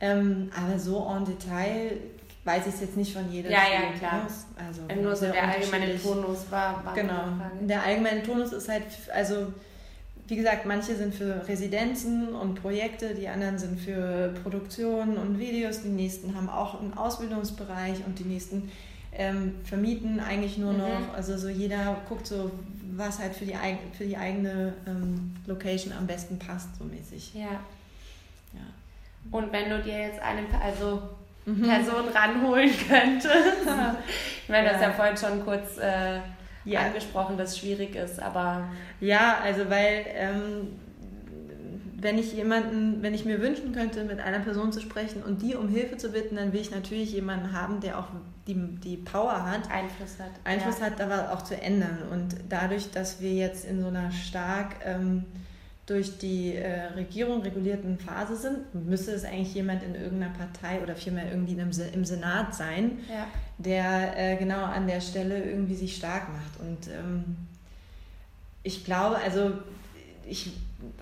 Ähm, aber so en Detail weiß ich es jetzt nicht von jeder Ja, ja, klar. Also Nur so der allgemeine Tonus war. war genau. Der allgemeine Tonus ist halt, also wie gesagt, manche sind für Residenzen und Projekte, die anderen sind für Produktionen und Videos, die nächsten haben auch einen Ausbildungsbereich und die nächsten ähm, vermieten eigentlich nur noch. Mhm. Also so jeder guckt so, was halt für die, für die eigene ähm, Location am besten passt, so mäßig. Ja. ja. Und wenn du dir jetzt eine also mhm. Person ranholen könntest, ich meine, ja. das ist ja vorhin schon kurz äh, ja. angesprochen, dass es schwierig ist, aber. Ja, also weil ähm, wenn ich jemanden, wenn ich mir wünschen könnte, mit einer Person zu sprechen und die um Hilfe zu bitten, dann will ich natürlich jemanden haben, der auch die, die Power hat. Einfluss hat. Einfluss ja. hat, da auch zu ändern. Und dadurch, dass wir jetzt in so einer stark ähm, durch die äh, Regierung regulierten Phase sind, müsste es eigentlich jemand in irgendeiner Partei oder vielmehr irgendwie im, im Senat sein, ja. Der äh, genau an der Stelle irgendwie sich stark macht. Und ähm, ich glaube, also ich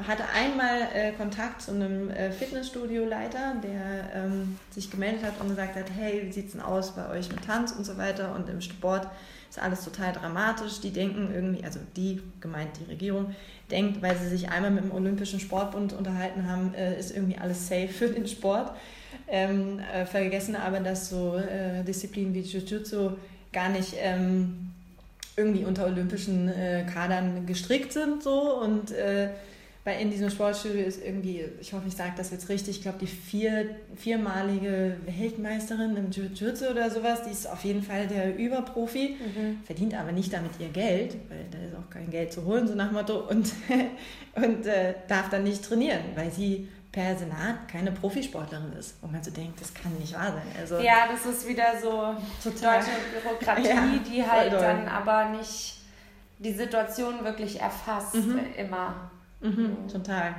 hatte einmal äh, Kontakt zu einem äh, Fitnessstudio-Leiter, der ähm, sich gemeldet hat und gesagt hat, hey, wie sieht es denn aus bei euch mit Tanz und so weiter und im Sport ist alles total dramatisch. Die denken irgendwie, also die, gemeint die Regierung, denkt, weil sie sich einmal mit dem Olympischen Sportbund unterhalten haben, äh, ist irgendwie alles safe für den Sport. Ähm, äh, vergessen aber, dass so äh, Disziplinen wie Jiu-Jitsu gar nicht ähm, irgendwie unter olympischen äh, Kadern gestrickt sind so und äh, weil in diesem Sportstudio ist irgendwie, ich hoffe, ich sage das jetzt richtig, ich glaube, die vier, viermalige Weltmeisterin im Jiu-Jitsu oder sowas, die ist auf jeden Fall der Überprofi, mhm. verdient aber nicht damit ihr Geld, weil da ist auch kein Geld zu holen, so nach Motto, und, und äh, darf dann nicht trainieren, weil sie per Senat keine Profisportlerin ist. Wo man so denkt, das kann nicht wahr sein. Also, ja, das ist wieder so Total. deutsche Bürokratie, ja, die halt dann aber nicht die Situation wirklich erfasst, mhm. immer. Mhm, total.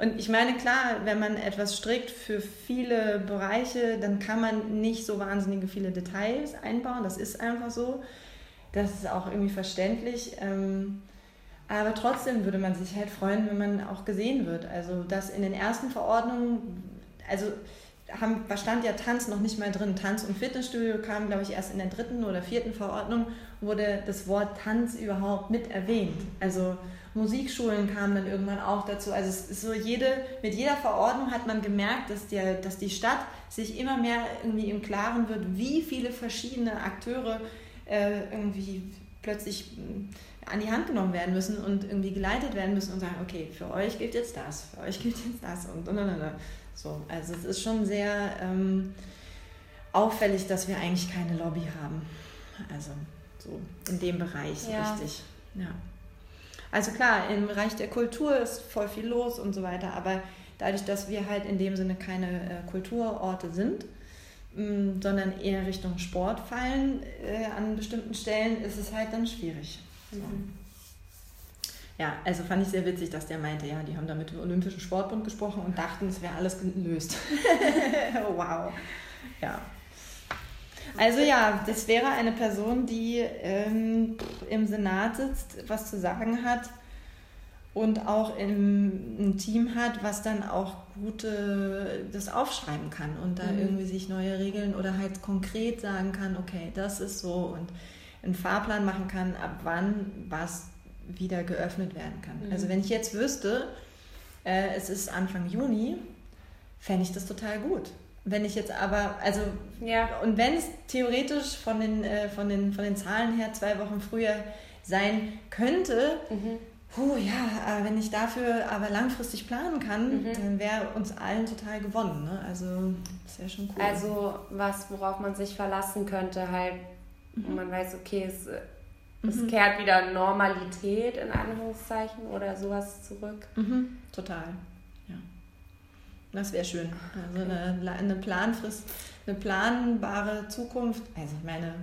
Und ich meine, klar, wenn man etwas strickt für viele Bereiche, dann kann man nicht so wahnsinnige viele Details einbauen. Das ist einfach so. Das ist auch irgendwie verständlich. Ähm, aber trotzdem würde man sich halt freuen, wenn man auch gesehen wird. Also, dass in den ersten Verordnungen, also haben, stand ja Tanz noch nicht mal drin. Tanz und Fitnessstudio kam, glaube ich, erst in der dritten oder vierten Verordnung, wurde das Wort Tanz überhaupt mit erwähnt. Also Musikschulen kamen dann irgendwann auch dazu. Also es ist so jede, mit jeder Verordnung hat man gemerkt, dass, der, dass die Stadt sich immer mehr irgendwie im Klaren wird, wie viele verschiedene Akteure äh, irgendwie plötzlich äh, an die Hand genommen werden müssen und irgendwie geleitet werden müssen und sagen, okay, für euch gilt jetzt das, für euch gilt jetzt das und und und und. So, also es ist schon sehr ähm, auffällig, dass wir eigentlich keine Lobby haben. Also so in dem Bereich ja. richtig. Ja. Also klar, im Bereich der Kultur ist voll viel los und so weiter, aber dadurch, dass wir halt in dem Sinne keine äh, Kulturorte sind, mh, mm, sondern eher Richtung Sport fallen äh, an bestimmten Stellen, ist es halt dann schwierig. So. Mhm. Ja, also fand ich sehr witzig, dass der meinte, ja, die haben da mit dem Olympischen Sportbund gesprochen und dachten, es wäre alles gelöst. wow. Ja. Also ja, das wäre eine Person, die ähm, im Senat sitzt, was zu sagen hat und auch im, ein Team hat, was dann auch gute das aufschreiben kann und da mhm. irgendwie sich neue Regeln oder halt konkret sagen kann, okay, das ist so und einen Fahrplan machen kann, ab wann was wieder geöffnet werden kann. Mhm. Also wenn ich jetzt wüsste, äh, es ist Anfang Juni, fände ich das total gut. Wenn ich jetzt aber, also, ja. und wenn es theoretisch von den, äh, von, den, von den Zahlen her zwei Wochen früher sein könnte, mhm. puh, ja, wenn ich dafür aber langfristig planen kann, mhm. dann wäre uns allen total gewonnen. Ne? Also, das wäre schon cool. Also, was, worauf man sich verlassen könnte, halt, mhm. man weiß, okay, es, es mhm. kehrt wieder Normalität in Anführungszeichen oder sowas zurück. Mhm. Total. Das wäre schön. Also eine, eine Planfrist, eine planbare Zukunft. Also ich meine,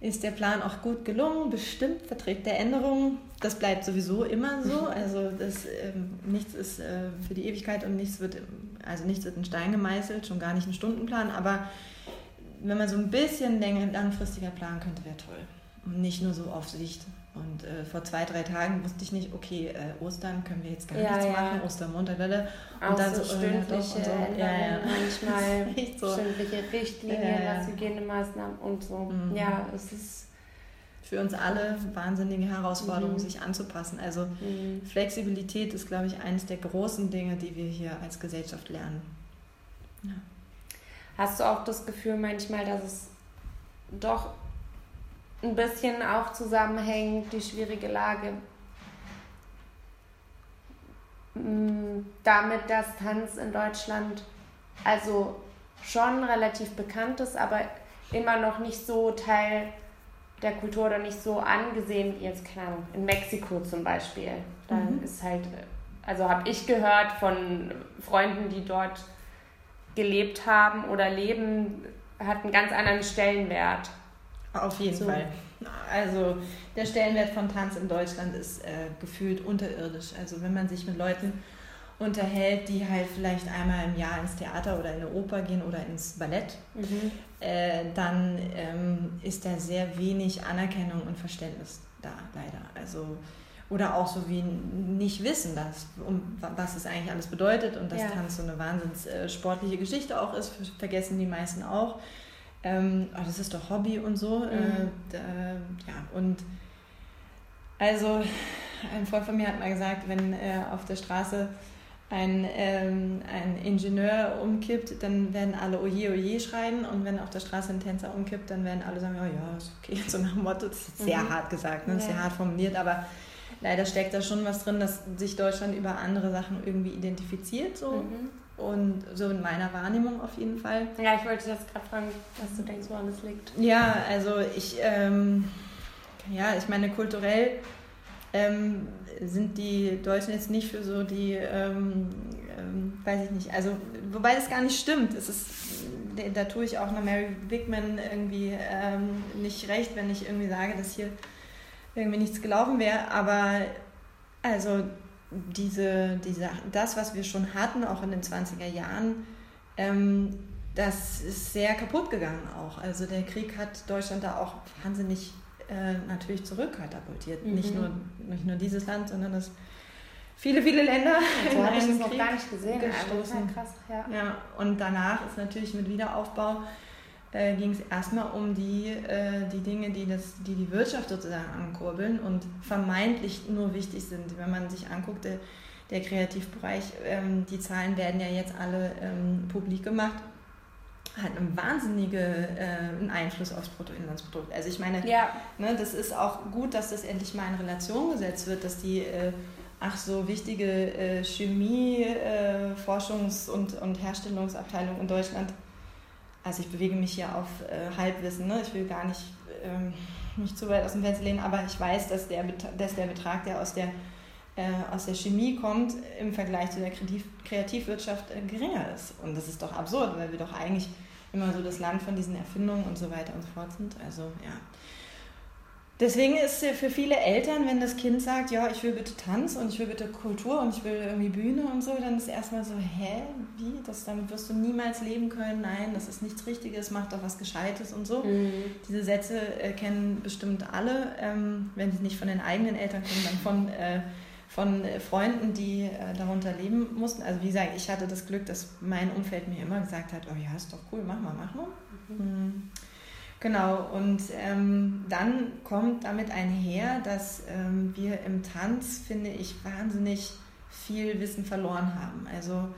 ist der Plan auch gut gelungen? Bestimmt verträgt der Änderungen. Das bleibt sowieso immer so. Also das, ähm, nichts ist äh, für die Ewigkeit und nichts wird, also nichts wird in Stein gemeißelt, schon gar nicht ein Stundenplan. Aber wenn man so ein bisschen länger, langfristiger planen könnte, wäre toll. Und nicht nur so auf Sicht. Und äh, vor zwei, drei Tagen wusste ich nicht, okay, äh, Ostern können wir jetzt gar ja, nichts ja. machen, Ostermontag, und dann so, stündliche und so. Ja, ja. manchmal so. stündliche Richtlinien, ja, Hygienemaßnahmen und so. Mhm. Ja, es ist für uns alle wahnsinnige Herausforderung, mhm. sich anzupassen. Also mhm. Flexibilität ist, glaube ich, eines der großen Dinge, die wir hier als Gesellschaft lernen. Ja. Hast du auch das Gefühl manchmal, dass es doch ein bisschen auch zusammenhängt, die schwierige Lage mm, damit, dass Tanz in Deutschland also schon relativ bekannt ist, aber immer noch nicht so Teil der Kultur oder nicht so angesehen wie jetzt, keine Ahnung, in Mexiko zum Beispiel. Dann mhm. ist halt, also habe ich gehört von Freunden, die dort gelebt haben oder leben, hat einen ganz anderen Stellenwert. Auf jeden so. Fall. Also der Stellenwert von Tanz in Deutschland ist äh, gefühlt unterirdisch. Also wenn man sich mit Leuten unterhält, die halt vielleicht einmal im Jahr ins Theater oder in eine Oper gehen oder ins Ballett, mhm. äh, dann ähm, ist da sehr wenig Anerkennung und Verständnis da, leider. Also oder auch so wie nicht wissen, dass, um, was es eigentlich alles bedeutet und dass ja. Tanz so eine wahnsinns äh, sportliche Geschichte auch ist, vergessen die meisten auch. Ähm, oh, das ist doch Hobby und so. Mhm. Äh, äh, ja, und also ein Freund von mir hat mal gesagt, wenn er auf der Straße ein, ähm, ein Ingenieur umkippt, dann werden alle Oje, Oje schreien und wenn auf der Straße ein Tänzer umkippt, dann werden alle sagen, oh ja, ist okay, so nach dem Motto, das ist sehr mhm. hart gesagt, ne? Ja. sehr hart formuliert, aber leider steckt da schon was drin, dass sich Deutschland über andere Sachen irgendwie identifiziert, so. Mhm. Und so in meiner Wahrnehmung auf jeden Fall. Ja, ich wollte jetzt gerade fragen, was du denkst, woran es liegt. Ja, also ich, ähm, ja, ich meine, kulturell ähm, sind die Deutschen jetzt nicht für so die, ähm, ähm, weiß ich nicht, also wobei das gar nicht stimmt. Es ist, da tue ich auch einer Mary Bigman irgendwie ähm, nicht recht, wenn ich irgendwie sage, dass hier irgendwie nichts gelaufen wäre. Aber also diese, diese, das, was wir schon hatten, auch in den 20er Jahren, ähm, das ist sehr kaputt gegangen auch. Also der Krieg hat Deutschland da auch wahnsinnig äh, natürlich zurückkatapultiert. Mhm. Nicht, nur, nicht nur dieses Land, sondern das viele, viele Länder. So in habe ich das noch gar nicht gesehen. Ja krass, ja. ja. Und danach ist natürlich mit Wiederaufbau äh, ging es erstmal um die, äh, die Dinge, die, das, die die Wirtschaft sozusagen ankurbeln und vermeintlich nur wichtig sind. Wenn man sich anguckt, der, der Kreativbereich, ähm, die Zahlen werden ja jetzt alle ähm, publik gemacht hat einen wahnsinnigen äh, Einfluss aufs Bruttoinlandsprodukt. Also ich meine, ja. ne, das ist auch gut, dass das endlich mal in Relation gesetzt wird, dass die äh, ach so wichtige äh, Chemie, äh, Forschungs- und, und Herstellungsabteilung in Deutschland, also ich bewege mich hier auf äh, Halbwissen, ne? ich will gar nicht ähm, mich zu weit aus dem Fenster lehnen, aber ich weiß, dass der, dass der Betrag, der aus der äh, aus der Chemie kommt, im Vergleich zu der Kreativ Kreativwirtschaft äh, geringer ist. Und das ist doch absurd, weil wir doch eigentlich immer so das Land von diesen Erfindungen und so weiter und so fort sind. Also ja. Deswegen ist für viele Eltern, wenn das Kind sagt, ja, ich will bitte Tanz und ich will bitte Kultur und ich will irgendwie Bühne und so, dann ist erstmal so, hä, wie? Das, damit wirst du niemals leben können. Nein, das ist nichts Richtiges, mach doch was Gescheites und so. Mhm. Diese Sätze äh, kennen bestimmt alle, ähm, wenn sie nicht von den eigenen Eltern kommen, dann von äh, von äh, Freunden, die äh, darunter leben mussten. Also wie gesagt, ich hatte das Glück, dass mein Umfeld mir immer gesagt hat, oh ja, ist doch cool, mach mal, mach mal. Mhm. mhm. Genau, und ähm, dann kommt damit einher, dass ähm, wir im Tanz, finde ich, wahnsinnig viel Wissen verloren haben. Also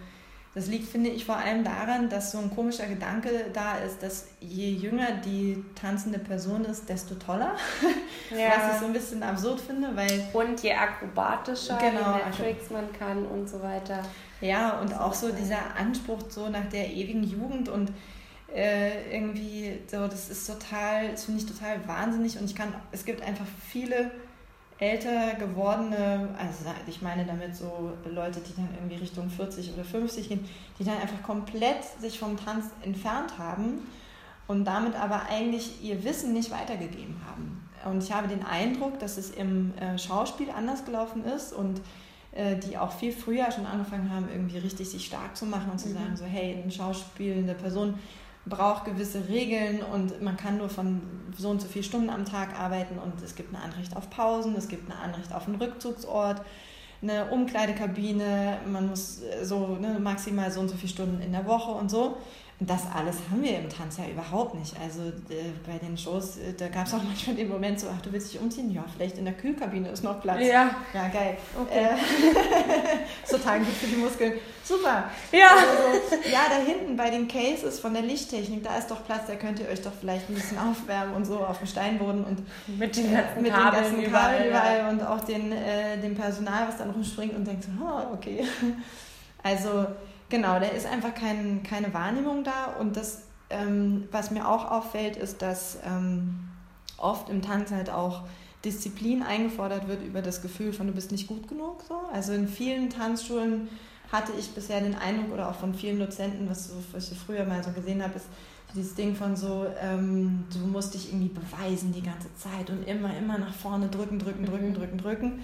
das liegt, finde ich, vor allem daran, dass so ein komischer Gedanke da ist, dass je jünger die tanzende Person ist, desto toller. Ja. Was ich so ein bisschen absurd finde, weil. Und je akrobatischer, genau, mehr Tricks man kann und so weiter. Ja, und auch so dieser Anspruch so nach der ewigen Jugend und äh, irgendwie so, das ist total, das finde ich total wahnsinnig und ich kann, es gibt einfach viele älter gewordene, also ich meine damit so Leute, die dann irgendwie Richtung 40 oder 50 gehen, die dann einfach komplett sich vom Tanz entfernt haben und damit aber eigentlich ihr Wissen nicht weitergegeben haben. Und ich habe den Eindruck, dass es im äh, Schauspiel anders gelaufen ist und äh, die auch viel früher schon angefangen haben, irgendwie richtig sich stark zu machen und zu mhm. sagen, so hey, eine schauspielende Person braucht gewisse Regeln und man kann nur von so und so vielen Stunden am Tag arbeiten und es gibt ein Anrecht auf Pausen, es gibt ein Anrecht auf einen Rückzugsort, eine Umkleidekabine, man muss so ne, maximal so und so viele Stunden in der Woche und so. Das alles haben wir im Tanz ja überhaupt nicht. Also äh, bei den Shows, äh, da gab es auch manchmal den Moment so, ach, du willst dich umziehen? Ja, vielleicht in der Kühlkabine ist noch Platz. Ja. Ja, geil. Okay. Äh, so Tagen gut für die Muskeln. Super. Ja. Also, ja, da hinten bei den Cases von der Lichttechnik, da ist doch Platz, da könnt ihr euch doch vielleicht ein bisschen aufwärmen und so auf dem Steinboden und Mit den ganzen mit Kabeln den ganzen überall. Kabeln ja. überall und auch den, äh, dem Personal, was dann rumspringt und denkt so, oh, okay. Also genau, da ist einfach kein, keine Wahrnehmung da und das, ähm, was mir auch auffällt, ist, dass ähm, oft im Tanz halt auch Disziplin eingefordert wird über das Gefühl von, du bist nicht gut genug. So. Also in vielen Tanzschulen hatte ich bisher den Eindruck oder auch von vielen Dozenten, was, so, was ich früher mal so gesehen habe, ist dieses Ding von so, ähm, du musst dich irgendwie beweisen die ganze Zeit und immer, immer nach vorne drücken, drücken, drücken, Mhm. drücken, drücken.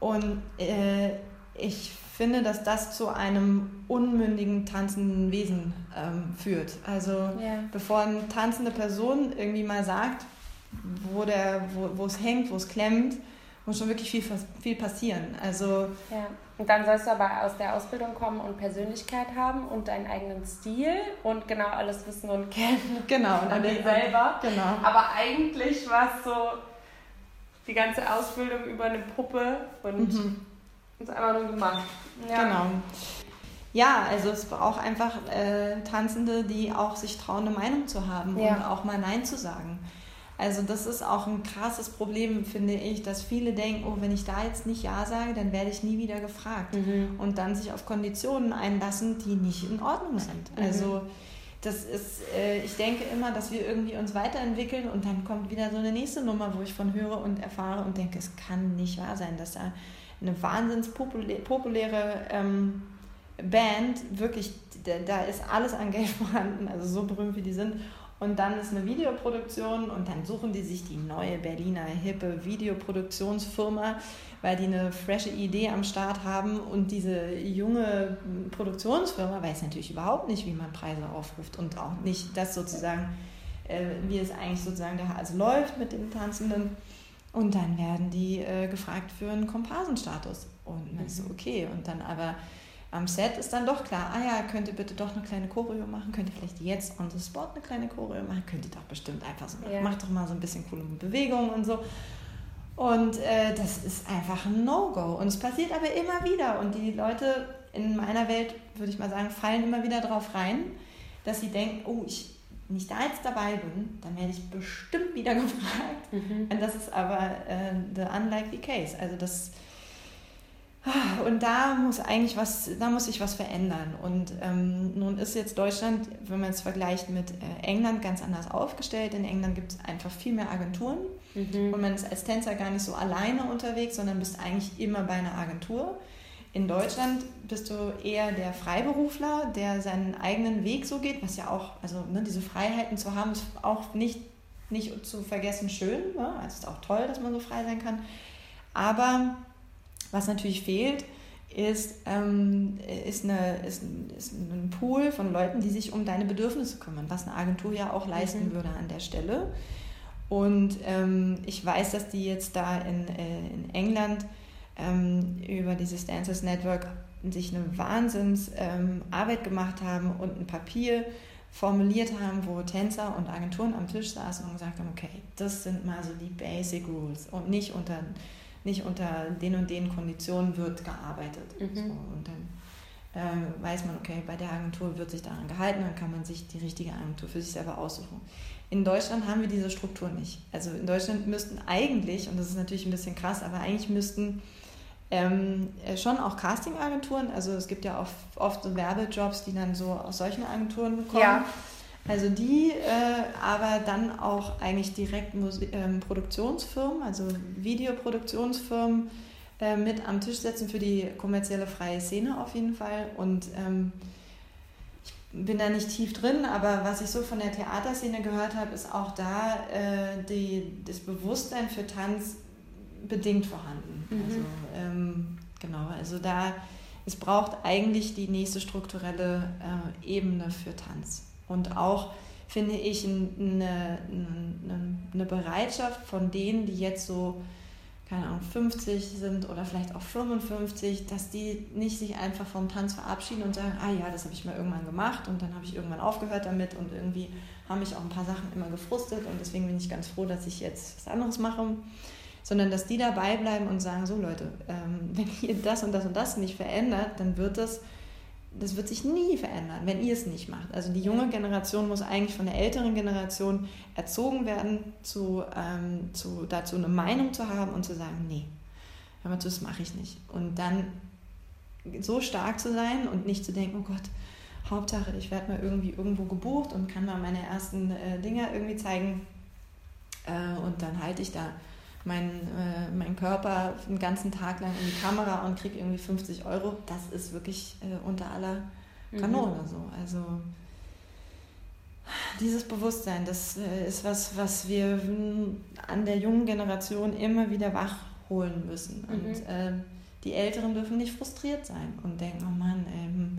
Und äh, ich finde, dass das zu einem unmündigen tanzenden Wesen ähm, führt. Also Ja. bevor eine tanzende Person irgendwie mal sagt, wo, der, wo, wo es hängt, wo es klemmt, muss schon wirklich viel, viel passieren. Also Ja. Und dann sollst du aber aus der Ausbildung kommen und Persönlichkeit haben und deinen eigenen Stil und genau alles wissen und kennen. genau. Und Und die selber. Genau. Aber eigentlich war es so die ganze Ausbildung über eine Puppe und Mhm. Uns einfach nur gemacht. Ja. Genau. Ja, also es braucht einfach äh, Tanzende, die auch sich trauen, eine Meinung zu haben Ja. und auch mal Nein zu sagen. Also das ist auch ein krasses Problem, finde ich, dass viele denken, oh, wenn ich da jetzt nicht Ja sage, dann werde ich nie wieder gefragt. Mhm. Und dann sich auf Konditionen einlassen, die nicht in Ordnung sind. Mhm. Also das ist, äh, ich denke immer, dass wir irgendwie uns weiterentwickeln und dann kommt wieder so eine nächste Nummer, wo ich von höre und erfahre und denke, es kann nicht wahr sein, dass da eine wahnsinns populä- populäre ähm, Band, wirklich, da, da ist alles an Geld vorhanden, also so berühmt wie die sind. Und dann ist eine Videoproduktion und dann suchen die sich die neue Berliner hippe Videoproduktionsfirma, weil die eine frische Idee am Start haben und diese junge Produktionsfirma weiß natürlich überhaupt nicht, wie man Preise aufruft und auch nicht das sozusagen, äh, wie es eigentlich sozusagen der also läuft mit den Tanzenden. Und dann werden die äh, gefragt für einen Komparsenstatus. Und dann ist so, okay. Und dann aber am Set ist dann doch klar, ah ja, könnt ihr bitte doch eine kleine Choreo machen, könnt ihr vielleicht jetzt on the spot eine kleine Choreo machen, könnt ihr doch bestimmt einfach so, Ja. macht doch mal so ein bisschen coole Bewegungen und so. Und äh, das ist einfach ein No-Go. Und es passiert aber immer wieder. Und die Leute in meiner Welt, würde ich mal sagen, fallen immer wieder drauf rein, dass sie denken, oh, ich, wenn ich da jetzt dabei bin, dann werde ich bestimmt wieder gefragt. Mhm. Und das ist aber äh, the unlikely case. Also das Ah, und da muss eigentlich was, da muss sich was verändern. Und ähm, nun ist jetzt Deutschland, wenn man es vergleicht mit äh, England, ganz anders aufgestellt. In England gibt es einfach viel mehr Agenturen Mhm. und man ist als Tänzer gar nicht so alleine unterwegs, sondern bist eigentlich immer bei einer Agentur. In Deutschland bist du eher der Freiberufler, der seinen eigenen Weg so geht, was ja auch, also ne, diese Freiheiten zu haben, ist auch nicht, nicht zu vergessen schön. Ne? Also es ist auch toll, dass man so frei sein kann. Aber was natürlich fehlt, ist, ähm, ist, eine, ist, ein- ist ein Pool von Leuten, die sich um deine Bedürfnisse kümmern, was eine Agentur ja auch leisten Mhm. würde an der Stelle. Und ähm, ich weiß, dass die jetzt da in, äh, in England über dieses Dancers Network sich eine Wahnsinns ähm, gemacht haben und ein Papier formuliert haben, wo Tänzer und Agenturen am Tisch saßen und gesagt haben, okay, das sind mal so die Basic Rules und nicht unter, nicht unter den und den Konditionen wird gearbeitet. Mhm. So, und dann äh, weiß man, okay, bei der Agentur wird sich daran gehalten, dann kann man sich die richtige Agentur für sich selber aussuchen. In Deutschland haben wir diese Struktur nicht. Also in Deutschland müssten eigentlich, und das ist natürlich ein bisschen krass, aber eigentlich müssten ähm, äh, schon auch Castingagenturen, also es gibt ja oft, oft so Werbejobs, die dann so aus solchen Agenturen kommen. Ja. Also die, äh, aber dann auch eigentlich direkt Musi ähm, Produktionsfirmen, also Videoproduktionsfirmen äh, mit am Tisch setzen für die kommerzielle freie Szene auf jeden Fall. Und ähm, ich bin da nicht tief drin, aber was ich so von der Theaterszene gehört habe, ist auch da äh, die, das Bewusstsein für Tanz bedingt vorhanden. Mhm. Also, ähm, genau, also da, es braucht eigentlich die nächste strukturelle äh, Ebene für Tanz. Und auch, finde ich, ein- eine, eine, eine Bereitschaft von denen, die jetzt so, keine Ahnung, 50 sind oder vielleicht auch 55, dass die nicht sich einfach vom Tanz verabschieden und sagen, ah ja, das habe ich mal irgendwann gemacht und dann habe ich irgendwann aufgehört damit und irgendwie haben mich auch ein paar Sachen immer gefrustet und deswegen bin ich ganz froh, dass ich jetzt was anderes mache, sondern dass die dabei bleiben und sagen, so Leute, ähm, wenn ihr das und das und das nicht verändert, dann wird das das wird sich nie verändern, wenn ihr es nicht macht. Also die junge Generation muss eigentlich von der älteren Generation erzogen werden, zu, ähm, zu, dazu eine Meinung zu haben und zu sagen, nee, hör mal zu, das mache ich nicht. Und dann so stark zu sein und nicht zu denken, oh Gott, Hauptsache, ich werde mal irgendwie irgendwo gebucht und kann mal meine ersten äh, Dinger irgendwie zeigen. Äh, und dann halte ich da meinen äh, mein Körper einen ganzen Tag lang in die Kamera und kriege irgendwie 50 Euro, das ist wirklich äh, unter aller mhm. Kanone mhm. so. Also dieses Bewusstsein, das äh, ist was, was wir an der jungen Generation immer wieder wachholen müssen. Mhm. Und ähm, die Älteren dürfen nicht frustriert sein und denken, oh Mann, ähm,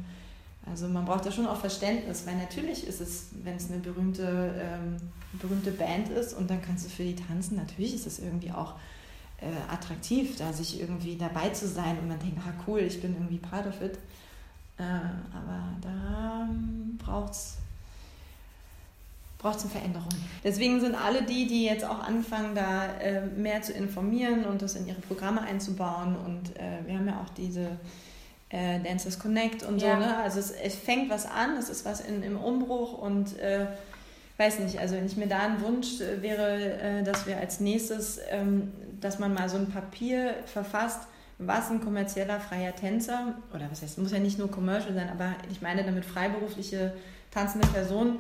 also man braucht da schon auch Verständnis, weil natürlich ist es, wenn es eine berühmte, ähm, berühmte Band ist und dann kannst du für die tanzen, natürlich ist es irgendwie auch äh, attraktiv, da sich irgendwie dabei zu sein und man denkt, ah cool, ich bin irgendwie part of it. Äh, aber da ähm, braucht es braucht eine Veränderung. Deswegen sind alle die, die jetzt auch anfangen, da äh, mehr zu informieren und das in ihre Programme einzubauen und äh, wir haben ja auch diese äh, Dancers Connect und ja. so. Ne? Also es, es, fängt was an, es ist was in, im Umbruch und äh, weiß nicht, also wenn ich mir da ein Wunsch äh, wäre, äh, dass wir als nächstes, ähm, dass man mal so ein Papier verfasst, was ein kommerzieller freier Tänzer, oder was heißt, muss ja nicht nur commercial sein, aber ich meine damit freiberufliche tanzende Personen,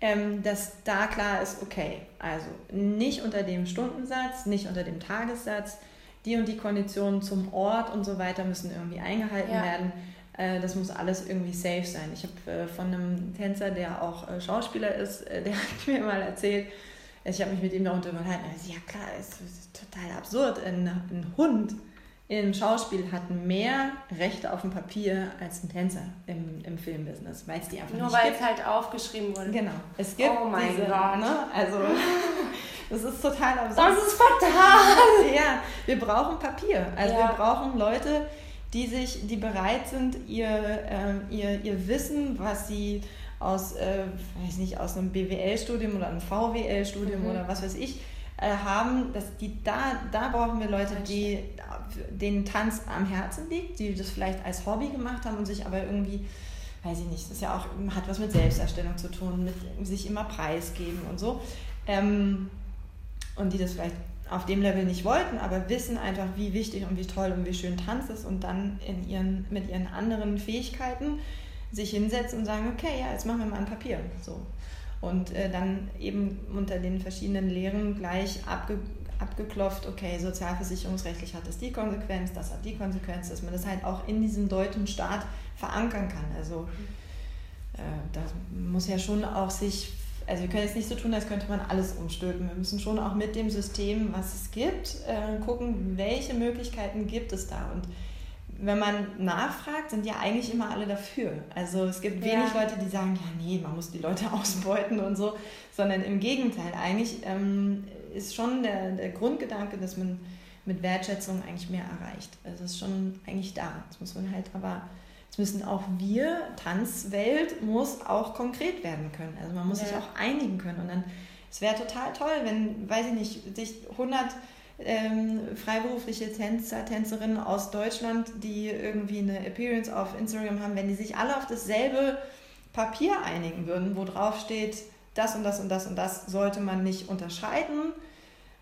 ähm, dass da klar ist, okay, also nicht unter dem Stundensatz, nicht unter dem Tagessatz, die und die Konditionen zum Ort und so weiter müssen irgendwie eingehalten ja. werden. Äh, das muss alles irgendwie safe sein. Ich habe äh, von einem Tänzer, der auch äh, Schauspieler ist, der hat mir mal erzählt, ich habe mich mit ihm darunter unterhalten. Also, ja klar, es ist total absurd. Ein, ein Hund im Schauspiel hat mehr Rechte auf dem Papier als ein Tänzer im, im Filmbusiness, weil es die einfach Nur weil es halt aufgeschrieben wurde. Genau. Es gibt oh mein diese, Gott. Ne, also Das ist total absurd. Das ist fatal. ja, wir brauchen Papier. Also ja. wir brauchen Leute, die sich, die bereit sind, ihr, äh, ihr, ihr Wissen, was sie aus, äh, weiß nicht, aus einem BWL-Studium oder einem VWL-Studium mhm. oder was weiß ich, haben, dass die da, da brauchen wir Leute, die den Tanz am Herzen liegt, die das vielleicht als Hobby gemacht haben und sich aber irgendwie, weiß ich nicht, das ist ja auch, hat was mit Selbsterstellung zu tun, mit sich immer preisgeben und so. Ähm, und die das vielleicht auf dem Level nicht wollten, aber wissen einfach, wie wichtig und wie toll und wie schön Tanz ist und dann in ihren, mit ihren anderen Fähigkeiten sich hinsetzen und sagen, okay, ja, jetzt machen wir mal ein Papier. So. Und äh, dann eben unter den verschiedenen Lehren gleich abge, abgeklopft, okay, sozialversicherungsrechtlich hat das die Konsequenz, das hat die Konsequenz, dass man das halt auch in diesem deutschen Staat verankern kann. Also äh, da muss ja schon auch sich also wir können jetzt nicht so tun, als könnte man alles umstülpen. Wir müssen schon auch mit dem System, was es gibt, äh, gucken, welche Möglichkeiten gibt es da. Und wenn man nachfragt, sind ja eigentlich immer alle dafür. Also es gibt wenig ja. Leute, die sagen, ja nee, man muss die Leute ausbeuten und so, sondern im Gegenteil, eigentlich ähm, ist schon der, der Grundgedanke, dass man mit Wertschätzung eigentlich mehr erreicht. Also es ist schon eigentlich da. Das muss man halt aber Jetzt müssen auch wir, Tanzwelt, muss auch konkret werden können. Also man muss ja. sich auch einigen können. Und dann, es wäre total toll, wenn, weiß ich nicht, sich 100 ähm, freiberufliche Tänzer, Tänzerinnen aus Deutschland, die irgendwie eine Appearance auf Instagram haben, wenn die sich alle auf dasselbe Papier einigen würden, wo drauf steht, das und das und das und das sollte man nicht unterscheiden,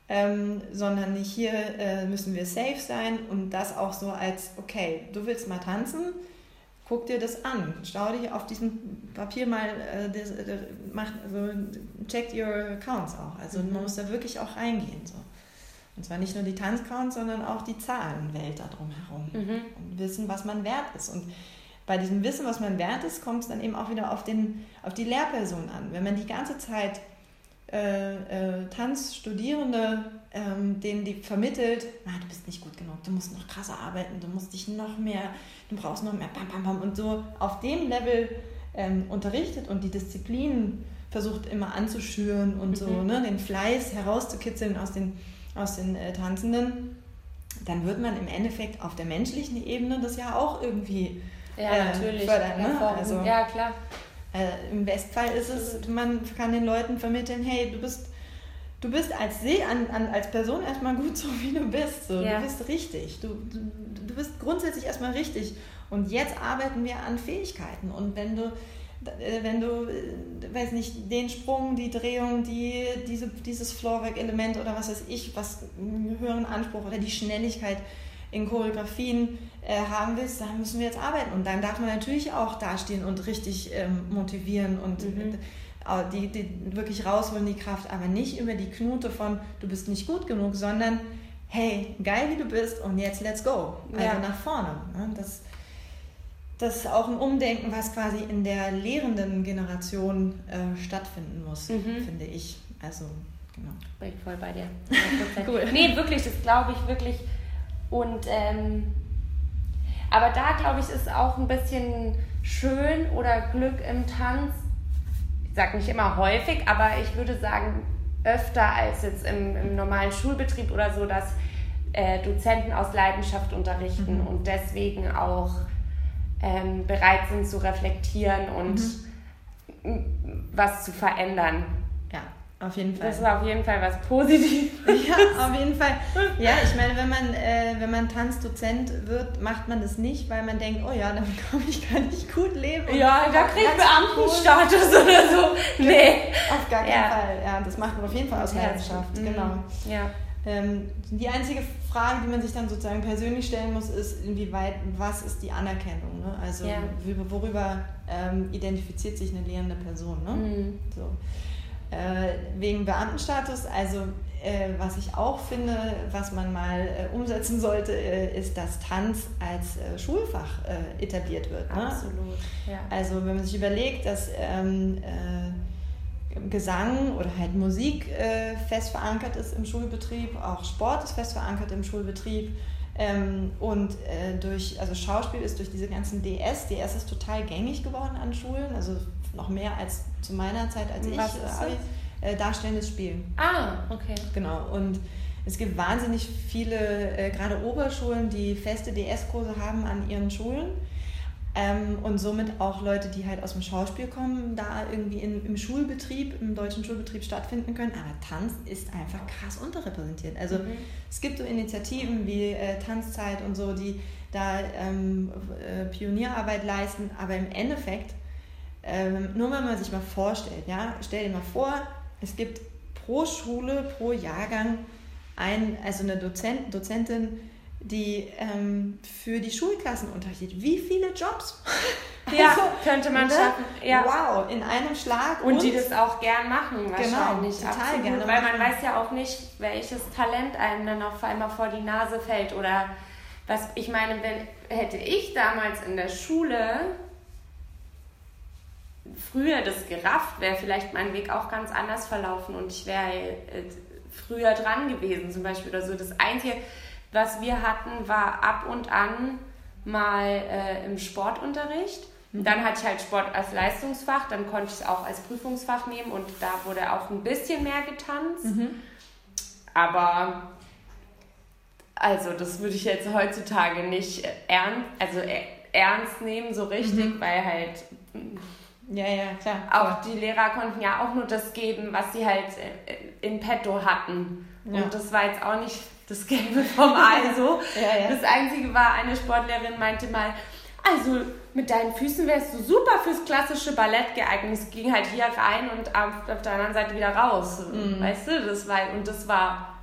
ähm, sondern hier äh, müssen wir safe sein und das auch so als, okay, du willst mal tanzen, guck dir das an. Schau dich auf diesem Papier mal, äh, das, das macht, also check your accounts auch. Also mhm. man muss da wirklich auch reingehen. So. Und zwar nicht nur die Tanzcounts, sondern auch die Zahlenwelt da drumherum. Mhm. Und wissen, was man wert ist. Und bei diesem Wissen, was man wert ist, kommt es dann eben auch wieder auf, den, auf die Lehrperson an. Wenn man die ganze Zeit äh, äh, Tanzstudierende, ähm, denen die vermittelt, ah, du bist nicht gut genug, du musst noch krasser arbeiten, du musst dich noch mehr, du brauchst noch mehr, pam, pam, pam, und so auf dem Level ähm, unterrichtet und die Disziplinen versucht immer anzuschüren und mhm. so, ne, den Fleiß herauszukitzeln aus den, aus den äh, Tanzenden, dann wird man im Endeffekt auf der menschlichen Ebene das ja auch irgendwie Ja, äh, natürlich. fördern. Ne? Also, ja, klar. äh, Im Bestfall ist es, man kann den Leuten vermitteln, hey, du bist, du bist als See, an, an, als Person erstmal gut so, wie du bist. So. Ja. Du bist richtig. Du, du, du bist grundsätzlich erstmal richtig. Und jetzt arbeiten wir an Fähigkeiten. Und wenn du, wenn du, äh, weiß nicht, den Sprung, die Drehung, die, diese, dieses Floorwork-Element oder was weiß ich, was einen höheren Anspruch oder die Schnelligkeit in Choreografien äh, haben willst, dann müssen wir jetzt arbeiten. Und dann darf man natürlich auch dastehen und richtig ähm, motivieren und Mhm. äh, die, die wirklich rausholen, die Kraft, aber nicht über die Knute von du bist nicht gut genug, sondern hey, geil wie du bist und jetzt let's go. Also Ja. nach vorne. Ne? Das, das ist auch ein Umdenken, was quasi in der lehrenden Generation äh, stattfinden muss, Mhm. finde ich. Also, genau. Bin ich voll bei dir. 100%. Cool. Nee, wirklich, das glaube ich wirklich. Und ähm, aber da glaube ich, ist auch ein bisschen schön oder Glück im Tanz. Ich sage nicht immer häufig, aber ich würde sagen öfter als jetzt im, im normalen Schulbetrieb oder so, dass äh, Dozenten aus Leidenschaft unterrichten Mhm. und deswegen auch ähm, bereit sind zu reflektieren und m- was zu verändern. Ja, auf jeden Fall. Das ist auf jeden Fall was Positives. Ja, auf jeden Fall. Ja, ich meine, wenn man, äh, wenn man Tanzdozent wird, macht man das nicht, weil man denkt, oh ja, damit kann ich gar nicht gut leben. Ja, da kriegt Herzlich Beamtenstatus oder so. Nee. Auf gar keinen Ja. Fall. Ja, das macht man auf jeden Fall aus Leidenschaft. Mhm. Genau. Ja. Ähm, die einzige Frage, die man sich dann sozusagen persönlich stellen muss, ist, inwieweit, was ist die Anerkennung? Ne? Also Ja. worüber ähm, identifiziert sich eine lehrende Person? Ne? Mhm. So. Äh, wegen Beamtenstatus, also äh, was ich auch finde, was man mal äh, umsetzen sollte, äh, ist, dass Tanz als äh, Schulfach äh, etabliert wird. Ne? Absolut. Ja. Also wenn man sich überlegt, dass ähm, äh, Gesang oder halt Musik äh, fest verankert ist im Schulbetrieb, auch Sport ist fest verankert im Schulbetrieb ähm, und äh, durch, also Schauspiel ist durch diese ganzen DS, DS ist total gängig geworden an Schulen, also noch mehr als zu meiner Zeit, als ich Was äh, ist Abi, äh, darstellendes Spiel. Ah, okay. Genau. Und es gibt wahnsinnig viele, äh, gerade Oberschulen, die feste DS-Kurse haben an ihren Schulen. Ähm, und somit auch Leute, die halt aus dem Schauspiel kommen, da irgendwie in, im Schulbetrieb, im deutschen Schulbetrieb stattfinden können. Aber Tanz ist einfach krass unterrepräsentiert. Also Mhm. es gibt so Initiativen wie äh, Tanzzeit und so, die da ähm, äh, Pionierarbeit leisten, aber im Endeffekt, ähm, nur wenn man sich mal vorstellt, ja, stell dir mal vor, es gibt pro Schule, pro Jahrgang ein, also eine Dozent, Dozentin, die ähm, für die Schulklassen unterrichtet. Wie viele Jobs? Ja, Also, könnte man ne? schaffen. Ja. Wow, in einem Schlag. Und die das auch gern machen, Genau, wahrscheinlich. total Absolut, gerne Weil man weiß ja auch nicht, welches Talent einem dann auf einmal vor die Nase fällt. Oder was, ich meine, wenn hätte ich damals in der Schule früher das gerafft, wäre vielleicht mein Weg auch ganz anders verlaufen und ich wäre äh, früher dran gewesen, zum Beispiel oder so. Das Einzige, was wir hatten, war ab und an mal äh, im Sportunterricht. Dann hatte ich halt Sport als Leistungsfach, dann konnte ich es auch als Prüfungsfach nehmen und da wurde auch ein bisschen mehr getanzt. Aber also das würde ich jetzt heutzutage nicht ernst, also äh, ernst nehmen so richtig, weil halt Ja, ja, klar. auch die Lehrer konnten ja auch nur das geben, was sie halt äh, in petto hatten. Ja. Und das war jetzt auch nicht das Gelbe vom Ei so. Ja, ja. Das Einzige war, eine Sportlehrerin meinte mal, also mit deinen Füßen wärst du super fürs klassische Ballett geeignet. Es ging halt hier rein und auf, auf der anderen Seite wieder raus. Mhm. Weißt du, das war, und das war